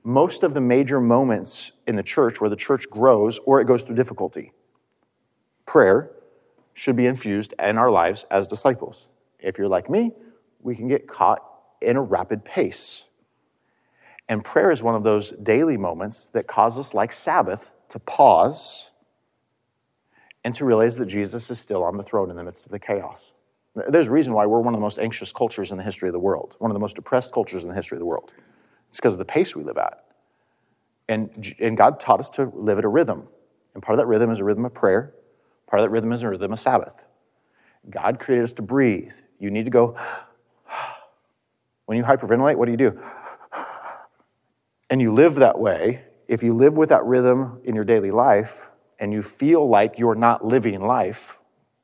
most of the major moments in the church where the church grows or it goes through difficulty. Prayer should be infused in our lives as disciples. If you're like me, we can get caught in a rapid pace. And prayer is one of those daily moments that cause us, like Sabbath, to pause and to realize that Jesus is still on the throne in the midst of the chaos. There's a reason why we're one of the most anxious cultures in the history of the world, one of the most depressed cultures in the history of the world. It's because of the pace we live at. And, and God taught us to live at a rhythm. And part of that rhythm is a rhythm of prayer, part of that rhythm is a rhythm of Sabbath. God created us to breathe. You need to go, when you hyperventilate, what do you do? And you live that way. If you live with that rhythm in your daily life and you feel like you're not living life,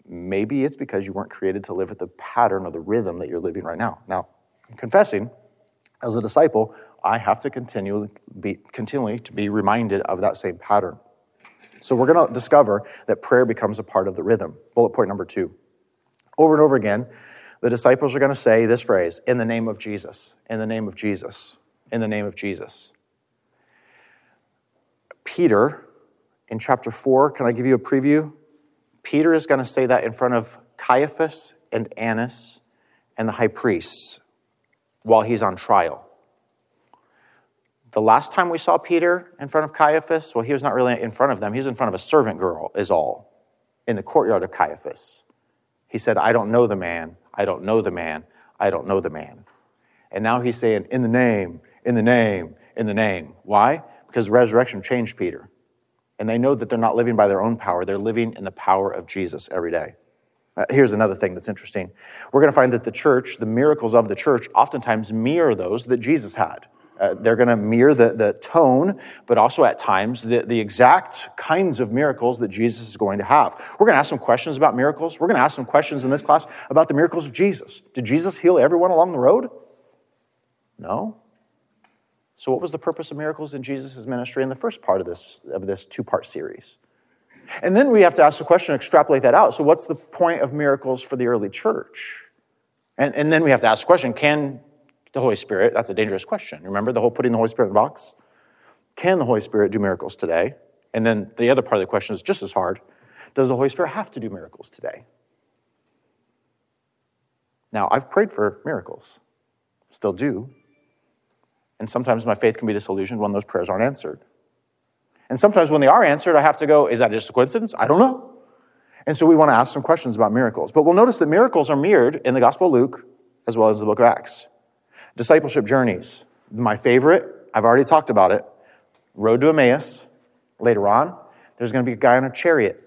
maybe it's because you weren't created to live at the pattern or the rhythm that you're living right now. Now, I'm confessing, as a disciple, I have to continually be, continually to be reminded of that same pattern. So we're going to discover that prayer becomes a part of the rhythm. Bullet point number two. Over and over again, the disciples are going to say this phrase in the name of Jesus, in the name of Jesus, in the name of Jesus. Peter, in chapter 4, can I give you a preview? Peter is going to say that in front of Caiaphas and Annas and the high priests while he's on trial. The last time we saw Peter in front of Caiaphas, well, he was not really in front of them. He was in front of a servant girl, is all, in the courtyard of Caiaphas. He said, I don't know the man. I don't know the man. I don't know the man. And now he's saying, in the name, in the name, in the name. Why? Because resurrection changed Peter. And they know that they're not living by their own power, they're living in the power of Jesus every day. Uh, here's another thing that's interesting. We're going to find that the church, the miracles of the church, oftentimes mirror those that Jesus had. Uh, they're going to mirror the, the tone, but also at times the, the exact kinds of miracles that Jesus is going to have. We're going to ask some questions about miracles. We're going to ask some questions in this class about the miracles of Jesus. Did Jesus heal everyone along the road? No. So, what was the purpose of miracles in Jesus' ministry in the first part of this, of this two part series? And then we have to ask the question, extrapolate that out. So, what's the point of miracles for the early church? And, and then we have to ask the question can the Holy Spirit, that's a dangerous question. Remember the whole putting the Holy Spirit in the box? Can the Holy Spirit do miracles today? And then the other part of the question is just as hard Does the Holy Spirit have to do miracles today? Now, I've prayed for miracles, still do. And sometimes my faith can be disillusioned when those prayers aren't answered. And sometimes when they are answered, I have to go, is that just a coincidence? I don't know. And so we want to ask some questions about miracles. But we'll notice that miracles are mirrored in the Gospel of Luke as well as the book of Acts. Discipleship journeys. My favorite, I've already talked about it. Road to Emmaus. Later on, there's going to be a guy on a chariot.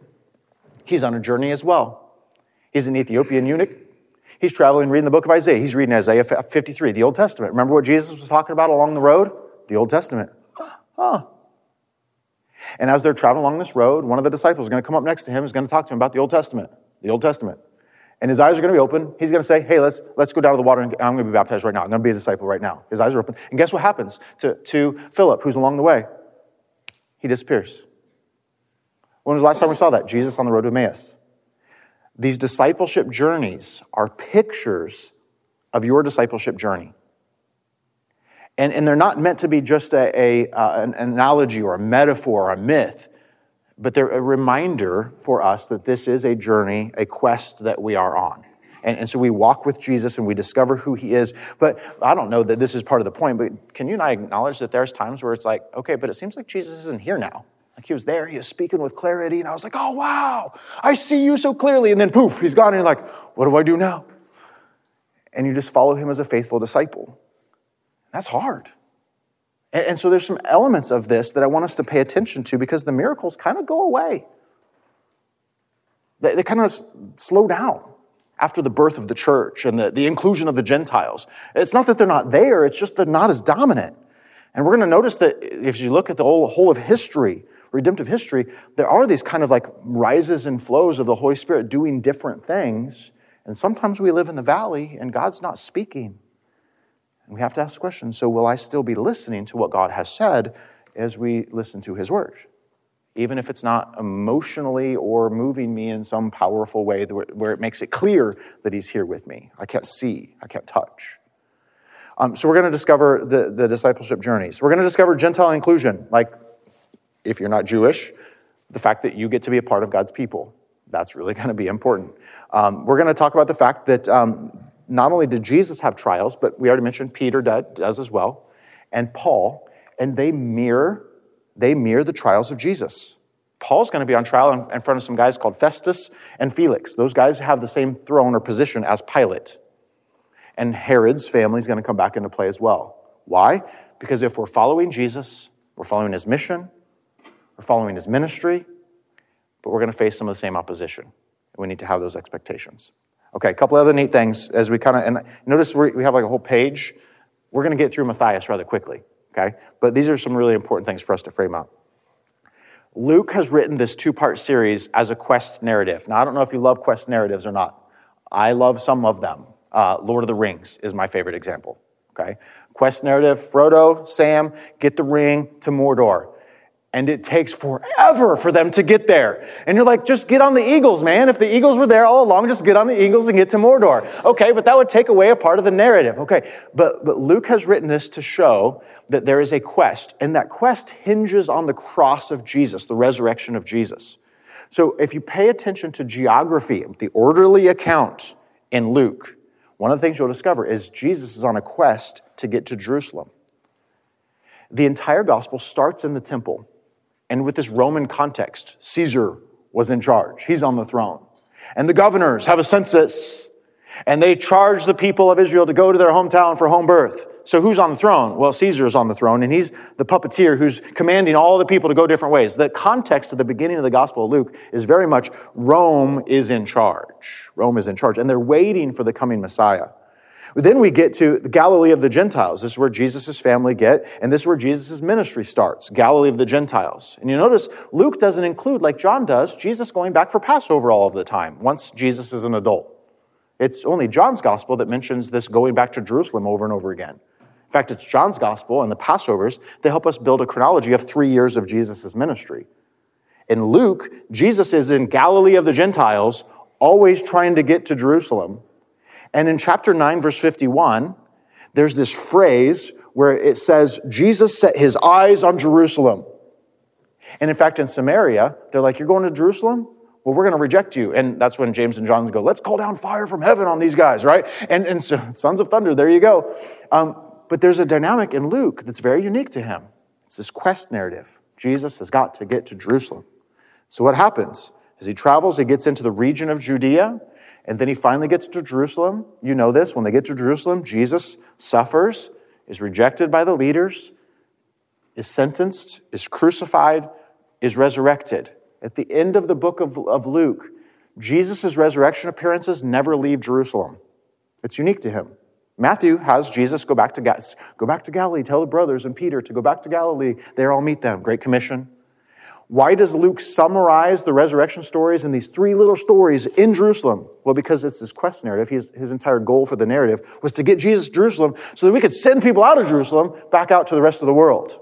He's on a journey as well. He's an Ethiopian eunuch. He's traveling, reading the book of Isaiah. He's reading Isaiah 53, the Old Testament. Remember what Jesus was talking about along the road? The Old Testament. Huh. And as they're traveling along this road, one of the disciples is going to come up next to him, is going to talk to him about the Old Testament. The Old Testament. And his eyes are going to be open. He's going to say, Hey, let's, let's go down to the water and I'm going to be baptized right now. I'm going to be a disciple right now. His eyes are open. And guess what happens to, to Philip, who's along the way? He disappears. When was the last time we saw that? Jesus on the road to Emmaus. These discipleship journeys are pictures of your discipleship journey. And, and they're not meant to be just a, a uh, an analogy or a metaphor or a myth but they're a reminder for us that this is a journey, a quest that we are on. And, and, so we walk with Jesus and we discover who he is. But I don't know that this is part of the point, but can you and I acknowledge that there's times where it's like, okay, but it seems like Jesus isn't here now. Like he was there, he was speaking with clarity, and I was like, oh, wow, I see you so clearly. And then poof, he's gone, and you're like, what do I do now? And you just follow him as a faithful disciple. That's hard. And, and so there's some elements of this that I want us to pay attention to because the miracles kind of go away. They, they kind of slow down after the birth of the church and the, the inclusion of the Gentiles. It's not that they're not there, it's just they're not as dominant. And we're going to notice that if you look at the whole, whole of history, redemptive history, there are these kind of like rises and flows of the Holy Spirit doing different things. And sometimes we live in the valley and God's not speaking. And we have to ask questions. so, will I still be listening to what God has said as we listen to His Word? Even if it's not emotionally or moving me in some powerful way where it makes it clear that He's here with me. I can't see, I can't touch. Um, so, we're going to discover the, the discipleship journeys. We're going to discover Gentile inclusion, like if you're not Jewish, the fact that you get to be a part of God's people. That's really going to be important. Um, we're going to talk about the fact that um, not only did Jesus have trials, but we already mentioned Peter does as well, and Paul, and they mirror, they mirror the trials of Jesus. Paul's going to be on trial in, in front of some guys called Festus and Felix. Those guys have the same throne or position as Pilate. And Herod's family is going to come back into play as well. Why? Because if we're following Jesus, we're following his mission, we're following his ministry, but we're going to face some of the same opposition. We need to have those expectations. Okay, a couple other neat things as we kind of, and notice we have like a whole page. We're going to get through Matthias rather quickly, okay? But these are some really important things for us to frame out. Luke has written this two part series as a quest narrative. Now, I don't know if you love quest narratives or not. I love some of them. Uh, Lord of the Rings is my favorite example, okay? Quest narrative Frodo, Sam, get the ring to Mordor and it takes forever for them to get there. And you're like, just get on the Eagles, man. If the Eagles were there all along, just get on the Eagles and get to Mordor. Okay, but that would take away a part of the narrative. Okay, but, but Luke has written this to show that there is a quest, and that quest hinges on the cross of Jesus, the resurrection of Jesus. So if you pay attention to geography, the orderly account in Luke, one of the things you'll discover is Jesus is on a quest to get to Jerusalem. The entire gospel starts in the temple and with this Roman context, Caesar was in charge. He's on the throne. And the governors have a census and they charge the people of Israel to go to their hometown for home birth. So who's on the throne? Well, Caesar is on the throne and he's the puppeteer who's commanding all the people to go different ways. The context of the beginning of the Gospel of Luke is very much Rome is in charge. Rome is in charge and they're waiting for the coming Messiah. Then we get to the Galilee of the Gentiles. This is where Jesus' family get, and this is where Jesus' ministry starts. Galilee of the Gentiles. And you notice Luke doesn't include, like John does, Jesus going back for Passover all of the time, once Jesus is an adult. It's only John's gospel that mentions this going back to Jerusalem over and over again. In fact, it's John's gospel and the Passovers that help us build a chronology of three years of Jesus' ministry. In Luke, Jesus is in Galilee of the Gentiles, always trying to get to Jerusalem. And in chapter 9, verse 51, there's this phrase where it says, Jesus set his eyes on Jerusalem. And in fact, in Samaria, they're like, You're going to Jerusalem? Well, we're going to reject you. And that's when James and John go, Let's call down fire from heaven on these guys, right? And, and so, sons of thunder, there you go. Um, but there's a dynamic in Luke that's very unique to him. It's this quest narrative. Jesus has got to get to Jerusalem. So what happens? As he travels, he gets into the region of Judea, and then he finally gets to Jerusalem. You know this. When they get to Jerusalem, Jesus suffers, is rejected by the leaders, is sentenced, is crucified, is resurrected. At the end of the book of, of Luke, Jesus' resurrection appearances never leave Jerusalem. It's unique to him. Matthew has Jesus go back to, go back to Galilee, tell the brothers and Peter to go back to Galilee. There I'll meet them. Great Commission. Why does Luke summarize the resurrection stories in these three little stories in Jerusalem? Well, because it's this quest narrative. His, his entire goal for the narrative was to get Jesus to Jerusalem so that we could send people out of Jerusalem back out to the rest of the world.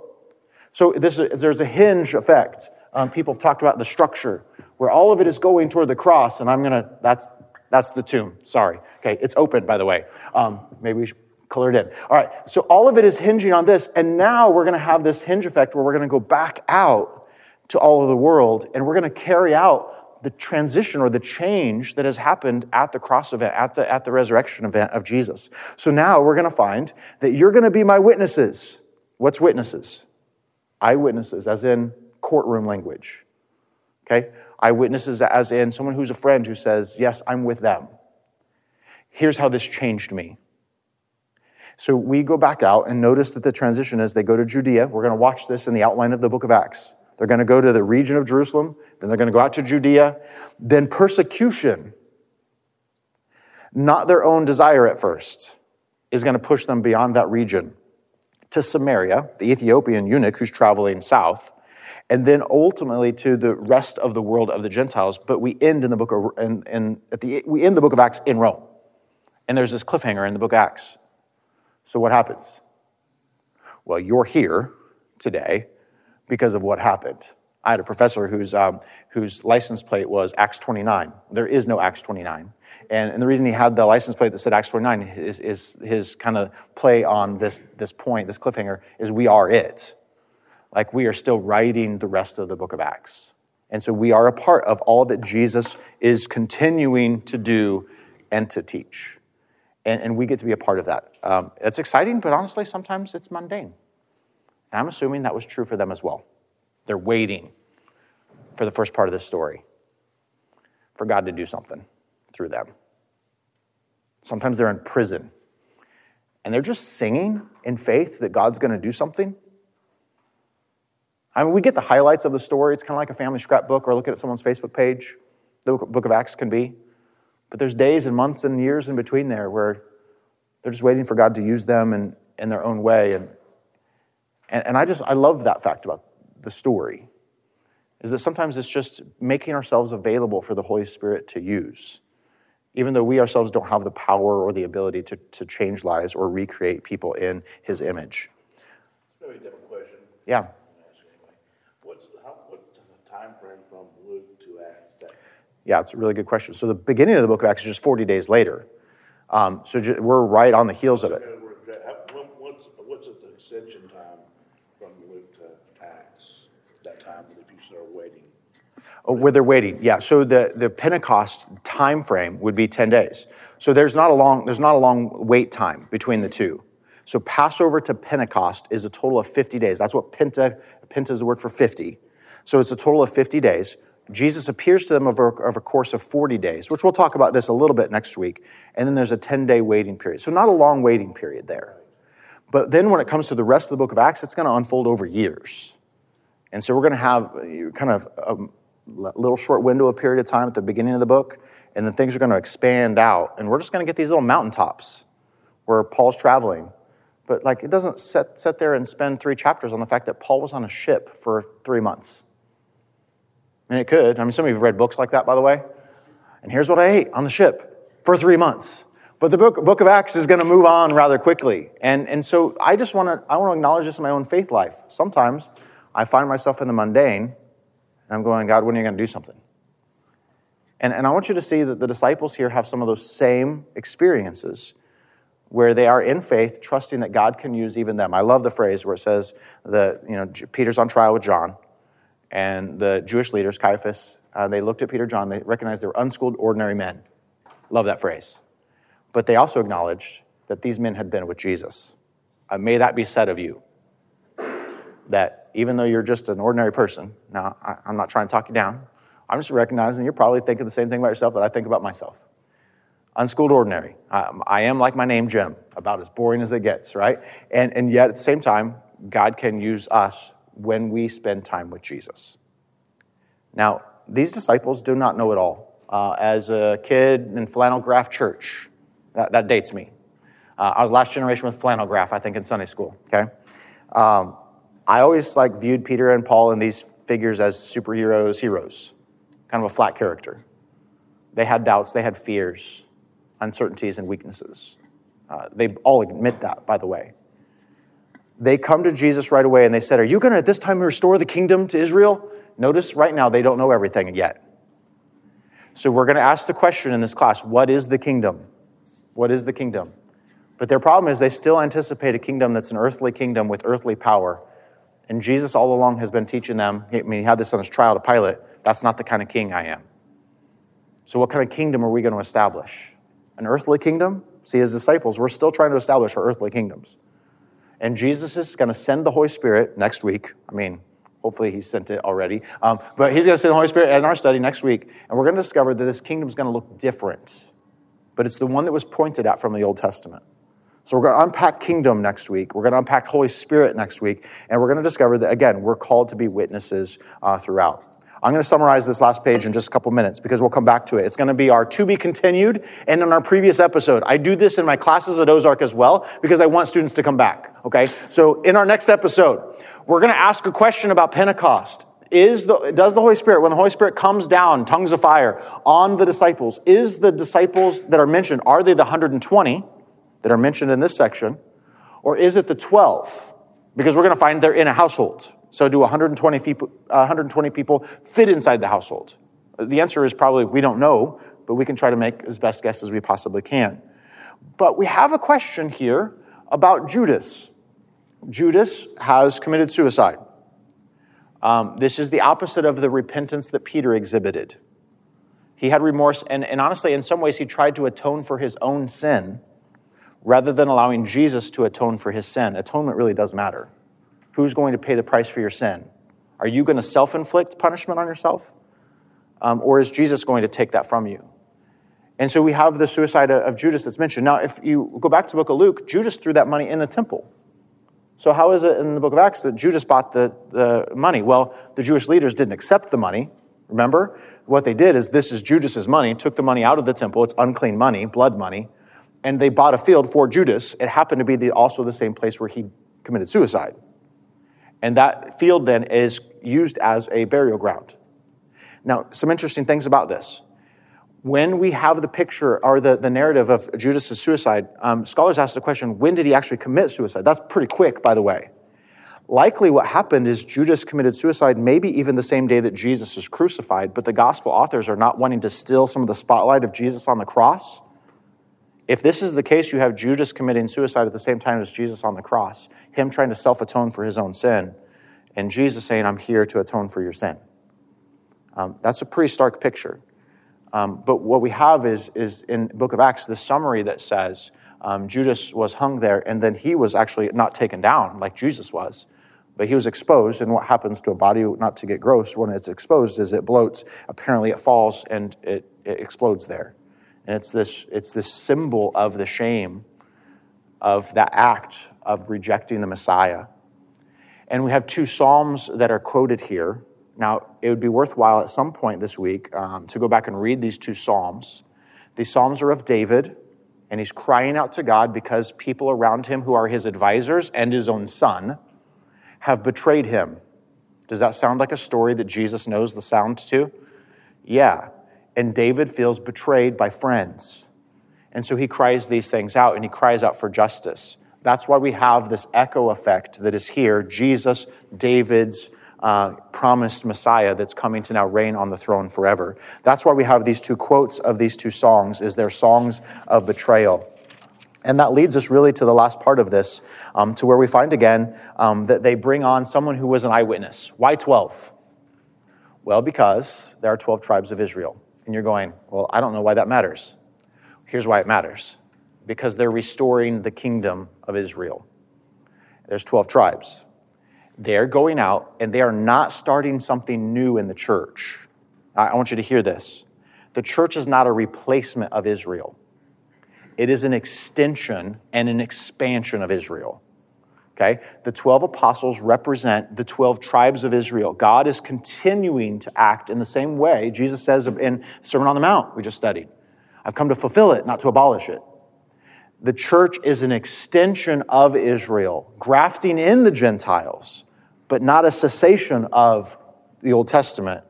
So this, there's a hinge effect. Um, people have talked about the structure where all of it is going toward the cross, and I'm gonna, that's, that's the tomb. Sorry. Okay, it's open, by the way. Um, maybe we should color it in. All right, so all of it is hinging on this, and now we're gonna have this hinge effect where we're gonna go back out to all of the world, and we're going to carry out the transition or the change that has happened at the cross event, at the, at the resurrection event of Jesus. So now we're going to find that you're going to be my witnesses. What's witnesses? Eyewitnesses, as in courtroom language. Okay? Eyewitnesses, as in someone who's a friend who says, Yes, I'm with them. Here's how this changed me. So we go back out and notice that the transition is they go to Judea. We're going to watch this in the outline of the book of Acts. They're going to go to the region of Jerusalem, then they're going to go out to Judea, then persecution, not their own desire at first, is going to push them beyond that region to Samaria, the Ethiopian eunuch who's traveling south, and then ultimately to the rest of the world of the Gentiles. But we end in the book of in, in, at the we end the book of Acts in Rome, and there's this cliffhanger in the book of Acts. So what happens? Well, you're here today because of what happened. I had a professor whose, um, whose license plate was Acts 29. There is no Acts 29. And, and the reason he had the license plate that said Acts 29 is, is his kind of play on this, this point, this cliffhanger, is we are it. Like we are still writing the rest of the book of Acts. And so we are a part of all that Jesus is continuing to do and to teach. And, and we get to be a part of that. Um, it's exciting, but honestly, sometimes it's mundane. And I'm assuming that was true for them as well. They're waiting for the first part of this story for God to do something through them. Sometimes they're in prison and they're just singing in faith that God's going to do something. I mean, we get the highlights of the story. It's kind of like a family scrapbook or looking at someone's Facebook page. The book of Acts can be. But there's days and months and years in between there where they're just waiting for God to use them in, in their own way. And, and, and I just, I love that fact about the story, is that sometimes it's just making ourselves available for the Holy Spirit to use, even though we ourselves don't have the power or the ability to, to change lives or recreate people in His image. Maybe a different question. Yeah. I'm gonna ask. What's, how, what's time frame from Luke to Acts? Yeah, it's a really good question. So the beginning of the book of Acts is just 40 days later. Um, so ju- we're right on the heels of it. uh, we're- how- when- what's, what's the ascension time from Luke to Acts? That time that people start waiting? Oh, where they're waiting, yeah. So the, the Pentecost time frame would be 10 days. So there's not a long there's not a long wait time between the two. So Passover to Pentecost is a total of 50 days. That's what Penta Penta is the word for 50. So it's a total of 50 days. Jesus appears to them over, over a course of 40 days, which we'll talk about this a little bit next week. And then there's a 10 day waiting period. So not a long waiting period there. But then when it comes to the rest of the book of Acts, it's going to unfold over years. And so we're going to have uh, kind of a little short window, of period of time at the beginning of the book, and then things are going to expand out. And we're just going to get these little mountaintops where Paul's traveling. But like it doesn't sit, sit there and spend three chapters on the fact that Paul was on a ship for three months. And it could. I mean, some of you have read books like that, by the way. And here's what I ate on the ship for three months. But the book, book of Acts is going to move on rather quickly. And, and so I just want to I want to acknowledge this in my own faith life. Sometimes I find myself in the mundane, and I'm going, God, when are you going to do something? And, and I want you to see that the disciples here have some of those same experiences where they are in faith, trusting that God can use even them. I love the phrase where it says that, you know, Peter's on trial with John, and the Jewish leaders, Caiaphas, uh, they looked at Peter John, they recognized they were unschooled, ordinary men. Love that phrase. But they also acknowledged that these men had been with Jesus. Uh, may that be said of you. That even though you're just an ordinary person, now I, I'm not trying to talk you down, I'm just recognizing you're probably thinking the same thing about yourself that I think about myself. Unschooled, ordinary. Um, I am like my name, Jim, about as boring as it gets, right? And, and yet at the same time, God can use us when we spend time with Jesus. Now, these disciples do not know it all. Uh, as a kid in flannel graph church, that, that dates me. Uh, I was last generation with flannel graph, I think, in Sunday school. Okay, um, I always like viewed Peter and Paul and these figures as superheroes, heroes, kind of a flat character. They had doubts, they had fears, uncertainties, and weaknesses. Uh, they all admit that, by the way. They come to Jesus right away and they said, Are you going to at this time restore the kingdom to Israel? Notice right now they don't know everything yet. So we're going to ask the question in this class what is the kingdom? What is the kingdom? But their problem is they still anticipate a kingdom that's an earthly kingdom with earthly power. And Jesus all along has been teaching them, I mean, he had this on his trial to Pilate, that's not the kind of king I am. So, what kind of kingdom are we going to establish? An earthly kingdom? See, as disciples, we're still trying to establish our earthly kingdoms. And Jesus is going to send the Holy Spirit next week. I mean, hopefully he sent it already. Um, but he's going to send the Holy Spirit in our study next week. And we're going to discover that this kingdom is going to look different. But it's the one that was pointed at from the Old Testament. So we're going to unpack kingdom next week. We're going to unpack Holy Spirit next week. And we're going to discover that, again, we're called to be witnesses uh, throughout. I'm going to summarize this last page in just a couple minutes because we'll come back to it. It's going to be our to be continued and in our previous episode. I do this in my classes at Ozark as well because I want students to come back. Okay. So in our next episode, we're going to ask a question about Pentecost. Is the, does the Holy Spirit, when the Holy Spirit comes down, tongues of fire, on the disciples, is the disciples that are mentioned, are they the 120 that are mentioned in this section? Or is it the 12? Because we're going to find they're in a household. So, do 120 people, uh, 120 people fit inside the household? The answer is probably we don't know, but we can try to make as best guess as we possibly can. But we have a question here about Judas. Judas has committed suicide. Um, this is the opposite of the repentance that Peter exhibited. He had remorse, and, and honestly, in some ways, he tried to atone for his own sin rather than allowing Jesus to atone for his sin. Atonement really does matter. Who's going to pay the price for your sin? Are you going to self inflict punishment on yourself? Um, or is Jesus going to take that from you? And so we have the suicide of Judas that's mentioned. Now, if you go back to the book of Luke, Judas threw that money in the temple. So, how is it in the book of Acts that Judas bought the, the money? Well, the Jewish leaders didn't accept the money. Remember? What they did is this is Judas's money, took the money out of the temple. It's unclean money, blood money. And they bought a field for Judas. It happened to be the, also the same place where he committed suicide. And that field then is used as a burial ground. Now, some interesting things about this. When we have the picture or the, the narrative of Judas's suicide, um, scholars ask the question when did he actually commit suicide? That's pretty quick, by the way. Likely, what happened is Judas committed suicide maybe even the same day that Jesus was crucified, but the gospel authors are not wanting to steal some of the spotlight of Jesus on the cross. If this is the case, you have Judas committing suicide at the same time as Jesus on the cross, him trying to self atone for his own sin, and Jesus saying, I'm here to atone for your sin. Um, that's a pretty stark picture. Um, but what we have is, is in book of Acts, the summary that says um, Judas was hung there, and then he was actually not taken down like Jesus was, but he was exposed. And what happens to a body, not to get gross, when it's exposed is it bloats. Apparently, it falls and it, it explodes there. And it's this, it's this symbol of the shame of that act of rejecting the Messiah. And we have two Psalms that are quoted here. Now, it would be worthwhile at some point this week um, to go back and read these two Psalms. These Psalms are of David, and he's crying out to God because people around him who are his advisors and his own son have betrayed him. Does that sound like a story that Jesus knows the sound to? Yeah and David feels betrayed by friends. And so he cries these things out and he cries out for justice. That's why we have this echo effect that is here Jesus, David's uh, promised Messiah that's coming to now reign on the throne forever. That's why we have these two quotes of these two songs is their songs of betrayal. And that leads us really to the last part of this, um, to where we find again um, that they bring on someone who was an eyewitness. Why 12? Well, because there are 12 tribes of Israel. And you're going, well, I don't know why that matters. Here's why it matters because they're restoring the kingdom of Israel. There's 12 tribes. They're going out and they are not starting something new in the church. I want you to hear this. The church is not a replacement of Israel, it is an extension and an expansion of Israel. Okay? The 12 apostles represent the 12 tribes of Israel. God is continuing to act in the same way Jesus says in Sermon on the Mount we just studied. I've come to fulfill it, not to abolish it. The church is an extension of Israel, grafting in the Gentiles, but not a cessation of the Old Testament,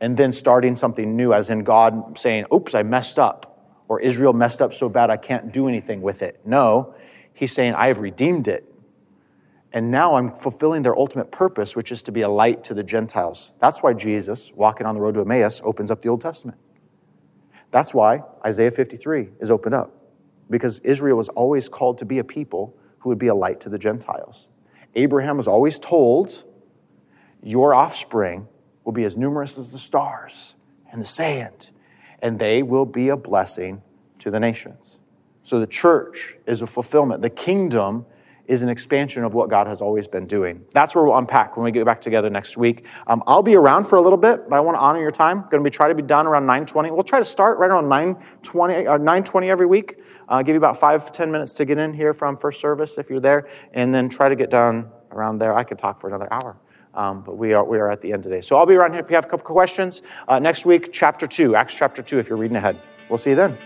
and then starting something new, as in God saying, Oops, I messed up, or Israel messed up so bad I can't do anything with it. No, He's saying, I have redeemed it. And now I'm fulfilling their ultimate purpose, which is to be a light to the Gentiles. That's why Jesus, walking on the road to Emmaus, opens up the Old Testament. That's why Isaiah 53 is opened up, because Israel was always called to be a people who would be a light to the Gentiles. Abraham was always told, Your offspring will be as numerous as the stars and the sand, and they will be a blessing to the nations. So the church is a fulfillment. The kingdom is an expansion of what God has always been doing. That's where we'll unpack when we get back together next week. Um, I'll be around for a little bit, but I want to honor your time. Going to be try to be done around 9:20. We'll try to start right around 9:20 or 9:20 every week. Uh, give you about five ten minutes to get in here from first service if you're there, and then try to get done around there. I could talk for another hour. Um, but we are, we are at the end today. So I'll be around here if you have a couple questions. Uh, next week, chapter 2, Acts chapter 2, if you're reading ahead. We'll see you then.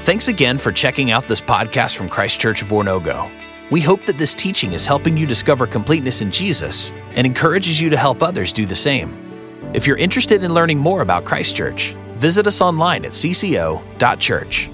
Thanks again for checking out this podcast from Christ Church of Oronogo. We hope that this teaching is helping you discover completeness in Jesus and encourages you to help others do the same. If you're interested in learning more about Christ Church, visit us online at cco.church.